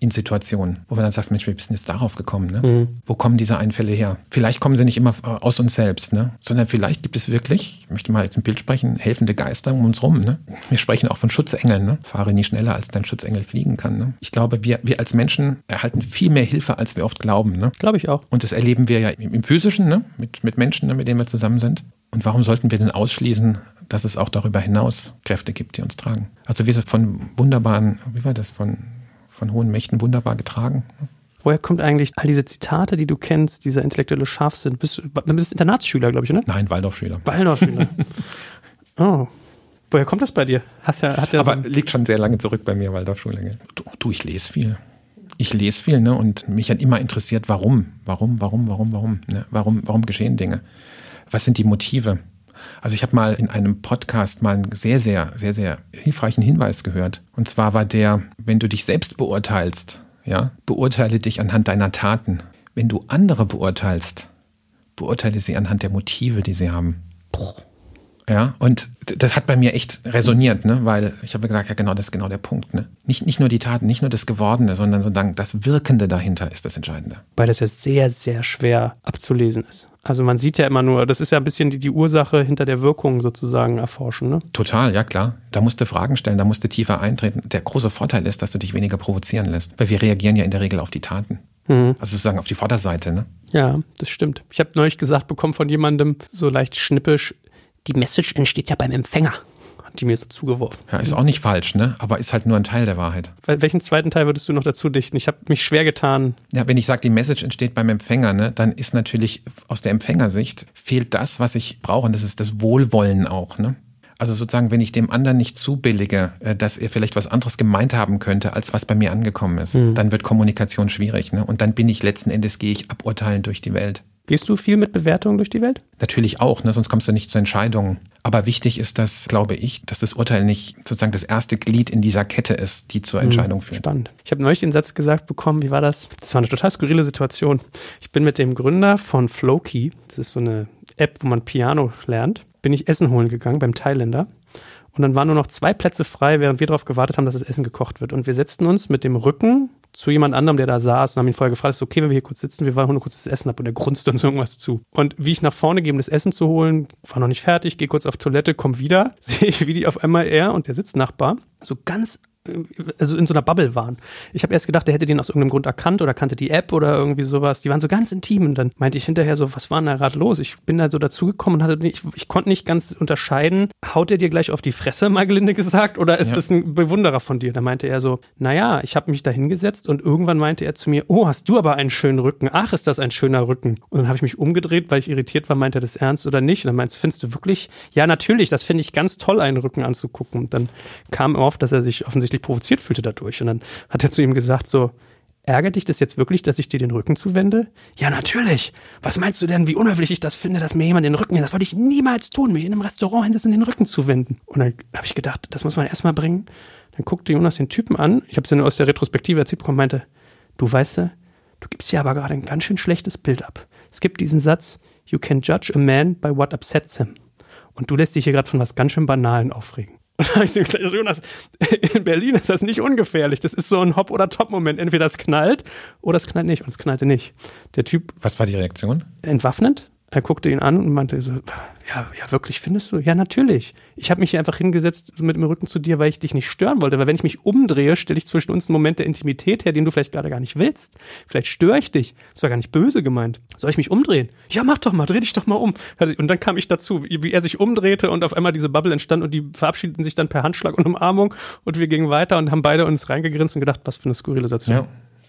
In Situationen, wo wir dann sagst, Mensch, wir sind jetzt darauf gekommen. Ne? Mhm. Wo kommen diese Einfälle her? Vielleicht kommen sie nicht immer äh, aus uns selbst, ne? sondern vielleicht gibt es wirklich, ich möchte mal jetzt ein Bild sprechen, helfende Geister um uns rum. Ne? Wir sprechen auch von Schutzengeln. Ne? Fahre nie schneller, als dein Schutzengel fliegen kann. Ne? Ich glaube, wir, wir als Menschen erhalten viel mehr Hilfe, als wir oft glauben. Ne? Glaube ich auch. Und das erleben wir ja im, im Physischen, ne? mit, mit Menschen, ne? mit denen wir zusammen sind. Und warum sollten wir denn ausschließen, dass es auch darüber hinaus Kräfte gibt, die uns tragen? Also wir sind von wunderbaren, wie war das, von von hohen Mächten wunderbar getragen. Woher kommt eigentlich all diese Zitate, die du kennst, dieser intellektuelle Scharfsinn? Bist, du bist Internatsschüler, glaube ich, ne? Nein, Waldorfschüler. Waldorfschüler. oh. Woher kommt das bei dir? Hast ja, hat ja Aber so liegt schon sehr lange zurück bei mir, Waldorfschule. Du, du, ich lese viel. Ich lese viel, ne? Und mich hat immer interessiert, warum, warum, warum, warum, warum, ne? Warum, warum geschehen Dinge? Was sind die Motive? Also ich habe mal in einem Podcast mal einen sehr, sehr, sehr, sehr hilfreichen Hinweis gehört. Und zwar war der, wenn du dich selbst beurteilst, ja, beurteile dich anhand deiner Taten. Wenn du andere beurteilst, beurteile sie anhand der Motive, die sie haben. Ja, und das hat bei mir echt resoniert, ne? weil ich habe gesagt, ja genau, das ist genau der Punkt. Ne? Nicht, nicht nur die Taten, nicht nur das Gewordene, sondern sozusagen das Wirkende dahinter ist das Entscheidende. Weil das ja sehr, sehr schwer abzulesen ist. Also man sieht ja immer nur, das ist ja ein bisschen die, die Ursache hinter der Wirkung sozusagen erforschen. Ne? Total, ja klar. Da musst du Fragen stellen, da musst du tiefer eintreten. Der große Vorteil ist, dass du dich weniger provozieren lässt, weil wir reagieren ja in der Regel auf die Taten. Mhm. Also sozusagen auf die Vorderseite, ne? Ja, das stimmt. Ich habe neulich gesagt bekommen von jemandem, so leicht schnippisch, die Message entsteht ja beim Empfänger die mir so zugeworfen. Ja, ist auch nicht falsch, ne? Aber ist halt nur ein Teil der Wahrheit. Welchen zweiten Teil würdest du noch dazu dichten? Ich habe mich schwer getan. Ja, wenn ich sage, die Message entsteht beim Empfänger, ne, dann ist natürlich aus der Empfängersicht fehlt das, was ich brauche, und das ist das Wohlwollen auch, ne? Also sozusagen, wenn ich dem anderen nicht zubillige, äh, dass er vielleicht was anderes gemeint haben könnte, als was bei mir angekommen ist, mhm. dann wird Kommunikation schwierig. Ne? Und dann bin ich letzten Endes, gehe ich aburteilend durch die Welt. Gehst du viel mit Bewertungen durch die Welt? Natürlich auch, ne? sonst kommst du nicht zu Entscheidungen. Aber wichtig ist das, glaube ich, dass das Urteil nicht sozusagen das erste Glied in dieser Kette ist, die zur Entscheidung führt. Spannend. Ich habe neulich den Satz gesagt bekommen, wie war das? Das war eine total skurrile Situation. Ich bin mit dem Gründer von Flowkey, das ist so eine App, wo man Piano lernt, bin ich Essen holen gegangen beim Thailänder. Und dann waren nur noch zwei Plätze frei, während wir darauf gewartet haben, dass das Essen gekocht wird. Und wir setzten uns mit dem Rücken zu jemand anderem, der da saß und haben ihn vorher gefragt, ist okay, wenn wir hier kurz sitzen, wir wollen nur kurz das Essen ab und er grunzt uns irgendwas zu. Und wie ich nach vorne gehe, um das Essen zu holen, war noch nicht fertig, gehe kurz auf Toilette, komm wieder, sehe ich, wie die auf einmal er und der Sitznachbar so ganz also in so einer Bubble waren. Ich habe erst gedacht, der hätte den aus irgendeinem Grund erkannt oder kannte die App oder irgendwie sowas. Die waren so ganz intim und dann meinte ich hinterher so, was war denn da gerade los? Ich bin da so dazugekommen und hatte nicht, ich konnte nicht ganz unterscheiden, haut er dir gleich auf die Fresse, mal gelinde gesagt, oder ist ja. das ein Bewunderer von dir? Da meinte er so, naja, ich habe mich da hingesetzt und irgendwann meinte er zu mir, oh, hast du aber einen schönen Rücken. Ach, ist das ein schöner Rücken. Und dann habe ich mich umgedreht, weil ich irritiert war, meinte er das ernst oder nicht? Und dann meinst findest du wirklich? Ja, natürlich, das finde ich ganz toll, einen Rücken anzugucken. Und dann kam auf, dass er sich offensichtlich provoziert fühlte dadurch. Und dann hat er zu ihm gesagt so, ärgert dich das jetzt wirklich, dass ich dir den Rücken zuwende? Ja, natürlich. Was meinst du denn, wie unhöflich ich das finde, dass mir jemand den Rücken, das wollte ich niemals tun, mich in einem Restaurant hinsetzen und den Rücken zuwenden. Und dann habe ich gedacht, das muss man erstmal bringen. Dann guckte Jonas den Typen an, ich habe es ja nur aus der Retrospektive erzählt bekommen, meinte, du weißt du, du gibst ja aber gerade ein ganz schön schlechtes Bild ab. Es gibt diesen Satz, you can judge a man by what upsets him. Und du lässt dich hier gerade von was ganz schön Banalen aufregen. Und da habe ich gesagt, Jonas, in Berlin ist das nicht ungefährlich. Das ist so ein Hop- oder Top-Moment. Entweder es knallt oder es knallt nicht. Und es knallte nicht. Der Typ. Was war die Reaktion? Entwaffnend. Er guckte ihn an und meinte so, ja, ja, wirklich, findest du? Ja, natürlich. Ich habe mich hier einfach hingesetzt mit dem Rücken zu dir, weil ich dich nicht stören wollte. Weil wenn ich mich umdrehe, stelle ich zwischen uns einen Moment der Intimität her, den du vielleicht gerade gar nicht willst. Vielleicht störe ich dich. Das war gar nicht böse gemeint. Soll ich mich umdrehen? Ja, mach doch mal, dreh dich doch mal um. Und dann kam ich dazu, wie er sich umdrehte und auf einmal diese Bubble entstand und die verabschiedeten sich dann per Handschlag und Umarmung und wir gingen weiter und haben beide uns reingegrinst und gedacht, was für eine skurrile Situation. Ja.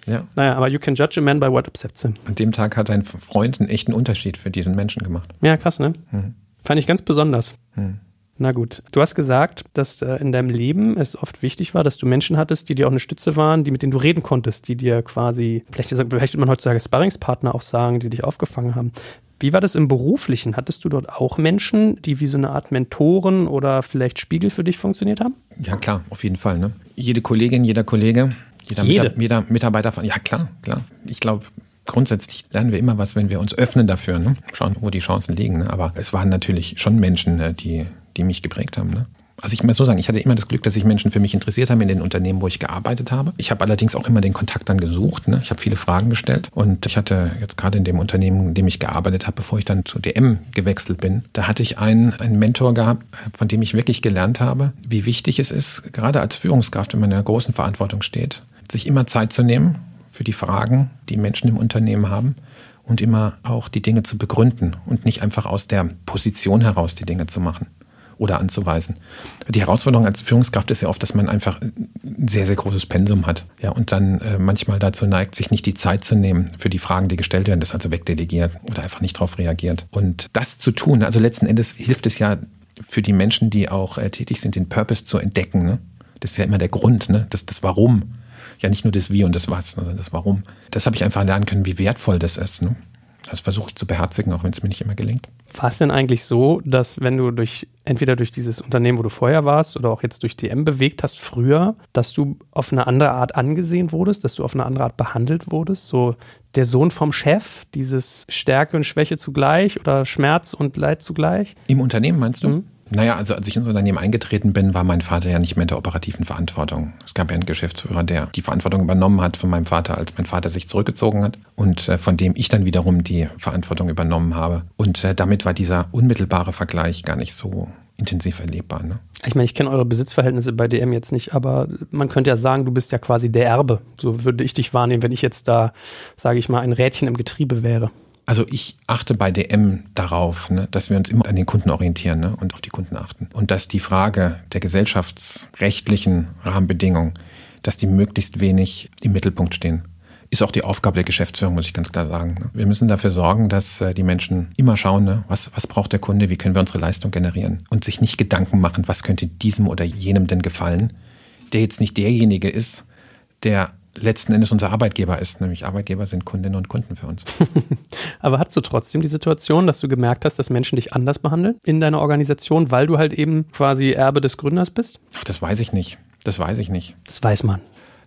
Ja. Naja, aber you can judge a man by what upsets him. An dem Tag hat dein Freund einen echten Unterschied für diesen Menschen gemacht. Ja, krass, ne? Mhm. Fand ich ganz besonders. Mhm. Na gut. Du hast gesagt, dass äh, in deinem Leben es oft wichtig war, dass du Menschen hattest, die dir auch eine Stütze waren, die mit denen du reden konntest, die dir quasi, vielleicht, vielleicht würde man heutzutage Sparringspartner auch sagen, die dich aufgefangen haben. Wie war das im Beruflichen? Hattest du dort auch Menschen, die wie so eine Art Mentoren oder vielleicht Spiegel für dich funktioniert haben? Ja, klar, auf jeden Fall. Ne? Jede Kollegin, jeder Kollege jeder, Jede. jeder Mitarbeiter von, ja klar, klar. Ich glaube, grundsätzlich lernen wir immer was, wenn wir uns öffnen dafür, ne? schauen, wo die Chancen liegen. Ne? Aber es waren natürlich schon Menschen, ne, die, die mich geprägt haben. Ne? Also ich muss so sagen, ich hatte immer das Glück, dass sich Menschen für mich interessiert haben in den Unternehmen, wo ich gearbeitet habe. Ich habe allerdings auch immer den Kontakt dann gesucht. Ne? Ich habe viele Fragen gestellt und ich hatte jetzt gerade in dem Unternehmen, in dem ich gearbeitet habe, bevor ich dann zu DM gewechselt bin, da hatte ich einen, einen Mentor gehabt, von dem ich wirklich gelernt habe, wie wichtig es ist, gerade als Führungskraft, wenn man in einer großen Verantwortung steht, sich immer Zeit zu nehmen für die Fragen, die Menschen im Unternehmen haben und immer auch die Dinge zu begründen und nicht einfach aus der Position heraus die Dinge zu machen oder anzuweisen. Die Herausforderung als Führungskraft ist ja oft, dass man einfach ein sehr, sehr großes Pensum hat. Ja, und dann äh, manchmal dazu neigt, sich nicht die Zeit zu nehmen für die Fragen, die gestellt werden, das also wegdelegiert oder einfach nicht darauf reagiert. Und das zu tun, also letzten Endes hilft es ja für die Menschen, die auch äh, tätig sind, den Purpose zu entdecken. Ne? Das ist ja immer der Grund, ne? das, das Warum ja nicht nur das Wie und das Was, sondern das Warum. Das habe ich einfach lernen können, wie wertvoll das ist. Ne? Das versuche ich zu beherzigen, auch wenn es mir nicht immer gelingt. War es denn eigentlich so, dass wenn du durch entweder durch dieses Unternehmen, wo du vorher warst, oder auch jetzt durch DM bewegt hast, früher, dass du auf eine andere Art angesehen wurdest, dass du auf eine andere Art behandelt wurdest? So der Sohn vom Chef, dieses Stärke und Schwäche zugleich oder Schmerz und Leid zugleich? Im Unternehmen meinst du? Mhm. Naja, also als ich ins Unternehmen eingetreten bin, war mein Vater ja nicht mehr in der operativen Verantwortung. Es gab ja einen Geschäftsführer, der die Verantwortung übernommen hat von meinem Vater, als mein Vater sich zurückgezogen hat und äh, von dem ich dann wiederum die Verantwortung übernommen habe. Und äh, damit war dieser unmittelbare Vergleich gar nicht so intensiv erlebbar. Ne? Ich meine, ich kenne eure Besitzverhältnisse bei DM jetzt nicht, aber man könnte ja sagen, du bist ja quasi der Erbe. So würde ich dich wahrnehmen, wenn ich jetzt da, sage ich mal, ein Rädchen im Getriebe wäre. Also ich achte bei DM darauf, ne, dass wir uns immer an den Kunden orientieren ne, und auf die Kunden achten. Und dass die Frage der gesellschaftsrechtlichen Rahmenbedingungen, dass die möglichst wenig im Mittelpunkt stehen. Ist auch die Aufgabe der Geschäftsführung, muss ich ganz klar sagen. Ne. Wir müssen dafür sorgen, dass äh, die Menschen immer schauen, ne, was, was braucht der Kunde, wie können wir unsere Leistung generieren und sich nicht Gedanken machen, was könnte diesem oder jenem denn gefallen, der jetzt nicht derjenige ist, der letzten Endes unser Arbeitgeber ist. Nämlich Arbeitgeber sind Kundinnen und Kunden für uns. Aber hast du trotzdem die Situation, dass du gemerkt hast, dass Menschen dich anders behandeln in deiner Organisation, weil du halt eben quasi Erbe des Gründers bist? Ach, das weiß ich nicht. Das weiß ich nicht. Das weiß man.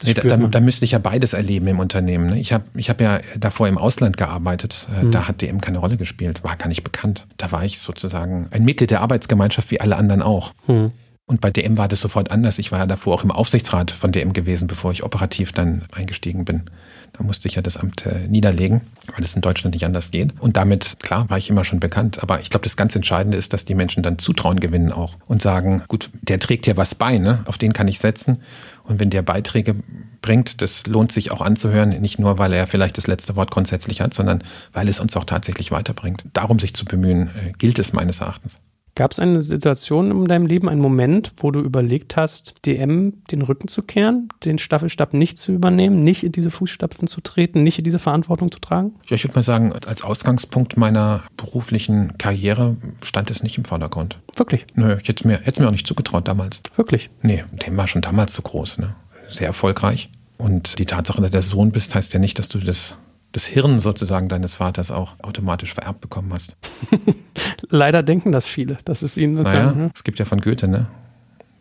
Nee, da, da, müsste ich ja beides erleben im Unternehmen. Ne? Ich habe ich hab ja davor im Ausland gearbeitet. Mhm. Da hat DM keine Rolle gespielt, war gar nicht bekannt. Da war ich sozusagen ein Mitglied der Arbeitsgemeinschaft wie alle anderen auch. Mhm. Und bei DM war das sofort anders. Ich war ja davor auch im Aufsichtsrat von DM gewesen, bevor ich operativ dann eingestiegen bin. Da musste ich ja das Amt äh, niederlegen, weil es in Deutschland nicht anders geht. Und damit, klar, war ich immer schon bekannt. Aber ich glaube, das ganz Entscheidende ist, dass die Menschen dann Zutrauen gewinnen auch und sagen, gut, der trägt ja was bei, ne? auf den kann ich setzen. Und wenn der Beiträge bringt, das lohnt sich auch anzuhören, nicht nur, weil er vielleicht das letzte Wort grundsätzlich hat, sondern weil es uns auch tatsächlich weiterbringt. Darum sich zu bemühen, äh, gilt es meines Erachtens. Gab es eine Situation in deinem Leben, einen Moment, wo du überlegt hast, DM den Rücken zu kehren, den Staffelstab nicht zu übernehmen, nicht in diese Fußstapfen zu treten, nicht in diese Verantwortung zu tragen? Ja, ich würde mal sagen, als Ausgangspunkt meiner beruflichen Karriere stand es nicht im Vordergrund. Wirklich? Nö, ich hätte es mir, mir auch nicht zugetraut damals. Wirklich? Nee, dem war schon damals zu groß. Ne? Sehr erfolgreich. Und die Tatsache, dass du der Sohn bist, heißt ja nicht, dass du das das Hirn sozusagen deines Vaters auch automatisch vererbt bekommen hast. Leider denken das viele, dass es ihnen sozusagen. Naja, hm? Es gibt ja von Goethe, ne?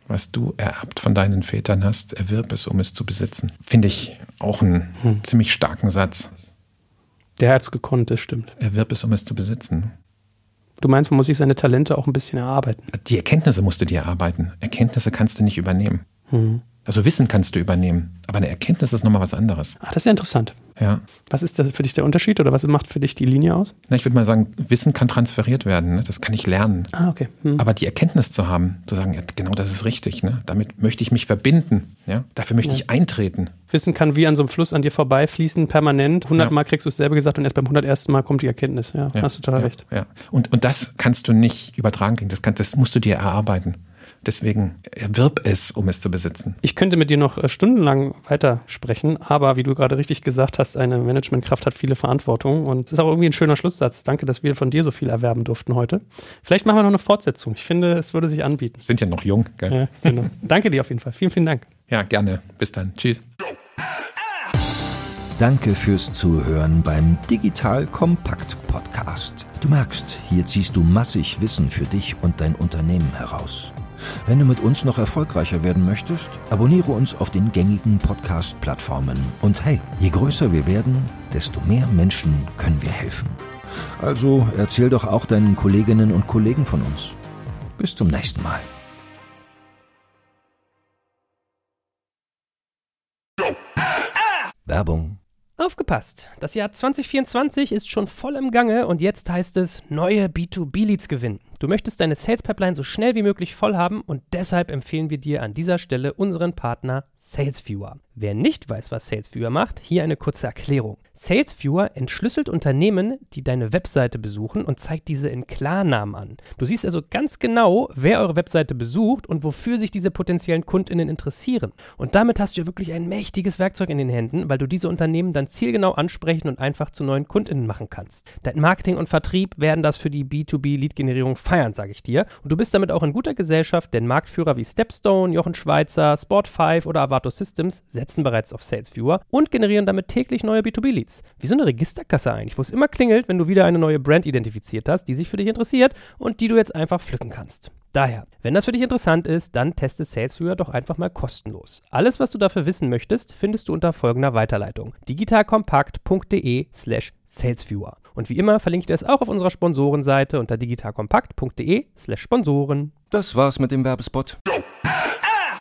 Was du ererbt von deinen Vätern hast, erwirb es, um es zu besitzen. Finde ich auch einen hm. ziemlich starken Satz. Der hat es gekonnt, das stimmt. Erwirb es, um es zu besitzen. Du meinst, man muss sich seine Talente auch ein bisschen erarbeiten? Die Erkenntnisse musst du dir erarbeiten. Erkenntnisse kannst du nicht übernehmen. Hm. Also Wissen kannst du übernehmen, aber eine Erkenntnis ist nochmal was anderes. Ah, das ist ja interessant. Ja. Was ist das für dich der Unterschied oder was macht für dich die Linie aus? Na, ich würde mal sagen, Wissen kann transferiert werden. Ne? Das kann ich lernen. Ah, okay. Hm. Aber die Erkenntnis zu haben, zu sagen, ja, genau das ist richtig. Ne? Damit möchte ich mich verbinden. Ja? Dafür möchte ja. ich eintreten. Wissen kann wie an so einem Fluss an dir vorbeifließen, permanent. 100 ja. Mal kriegst du es selber gesagt und erst beim 101. Mal kommt die Erkenntnis. Ja, ja. hast du total recht. Ja. Und, und das kannst du nicht übertragen. Das, kann, das musst du dir erarbeiten. Deswegen erwirb es, um es zu besitzen. Ich könnte mit dir noch äh, stundenlang weitersprechen, aber wie du gerade richtig gesagt hast, eine Managementkraft hat viele Verantwortung und es ist auch irgendwie ein schöner Schlusssatz. Danke, dass wir von dir so viel erwerben durften heute. Vielleicht machen wir noch eine Fortsetzung. Ich finde, es würde sich anbieten. Sind ja noch jung, gell? Ja, genau. Danke dir auf jeden Fall. Vielen, vielen Dank. Ja, gerne. Bis dann. Tschüss. Danke fürs Zuhören beim Digital Kompakt Podcast. Du merkst, hier ziehst du massig Wissen für dich und dein Unternehmen heraus. Wenn du mit uns noch erfolgreicher werden möchtest, abonniere uns auf den gängigen Podcast-Plattformen. Und hey, je größer wir werden, desto mehr Menschen können wir helfen. Also erzähl doch auch deinen Kolleginnen und Kollegen von uns. Bis zum nächsten Mal. Werbung Aufgepasst! Das Jahr 2024 ist schon voll im Gange und jetzt heißt es neue B2B-Leads gewinnen. Du möchtest deine Sales Pipeline so schnell wie möglich voll haben und deshalb empfehlen wir dir an dieser Stelle unseren Partner SalesViewer. Wer nicht weiß, was SalesViewer macht, hier eine kurze Erklärung. SalesViewer entschlüsselt Unternehmen, die deine Webseite besuchen und zeigt diese in Klarnamen an. Du siehst also ganz genau, wer eure Webseite besucht und wofür sich diese potenziellen Kundinnen interessieren. Und damit hast du ja wirklich ein mächtiges Werkzeug in den Händen, weil du diese Unternehmen dann zielgenau ansprechen und einfach zu neuen Kundinnen machen kannst. Dein Marketing und Vertrieb werden das für die B2B-Lead-Generierung feiern, sage ich dir. Und du bist damit auch in guter Gesellschaft, denn Marktführer wie Stepstone, Jochen Schweizer, Sport5 oder Avato Systems setzen bereits auf SalesViewer und generieren damit täglich neue B2B-Leads. Wie so eine Registerkasse eigentlich, wo es immer klingelt, wenn du wieder eine neue Brand identifiziert hast, die sich für dich interessiert und die du jetzt einfach pflücken kannst. Daher, wenn das für dich interessant ist, dann teste SalesViewer doch einfach mal kostenlos. Alles, was du dafür wissen möchtest, findest du unter folgender Weiterleitung: digitalkompakt.de/slash salesviewer. Und wie immer verlinke ich das auch auf unserer Sponsorenseite unter digitalkompakt.de/slash Sponsoren. Das war's mit dem Werbespot.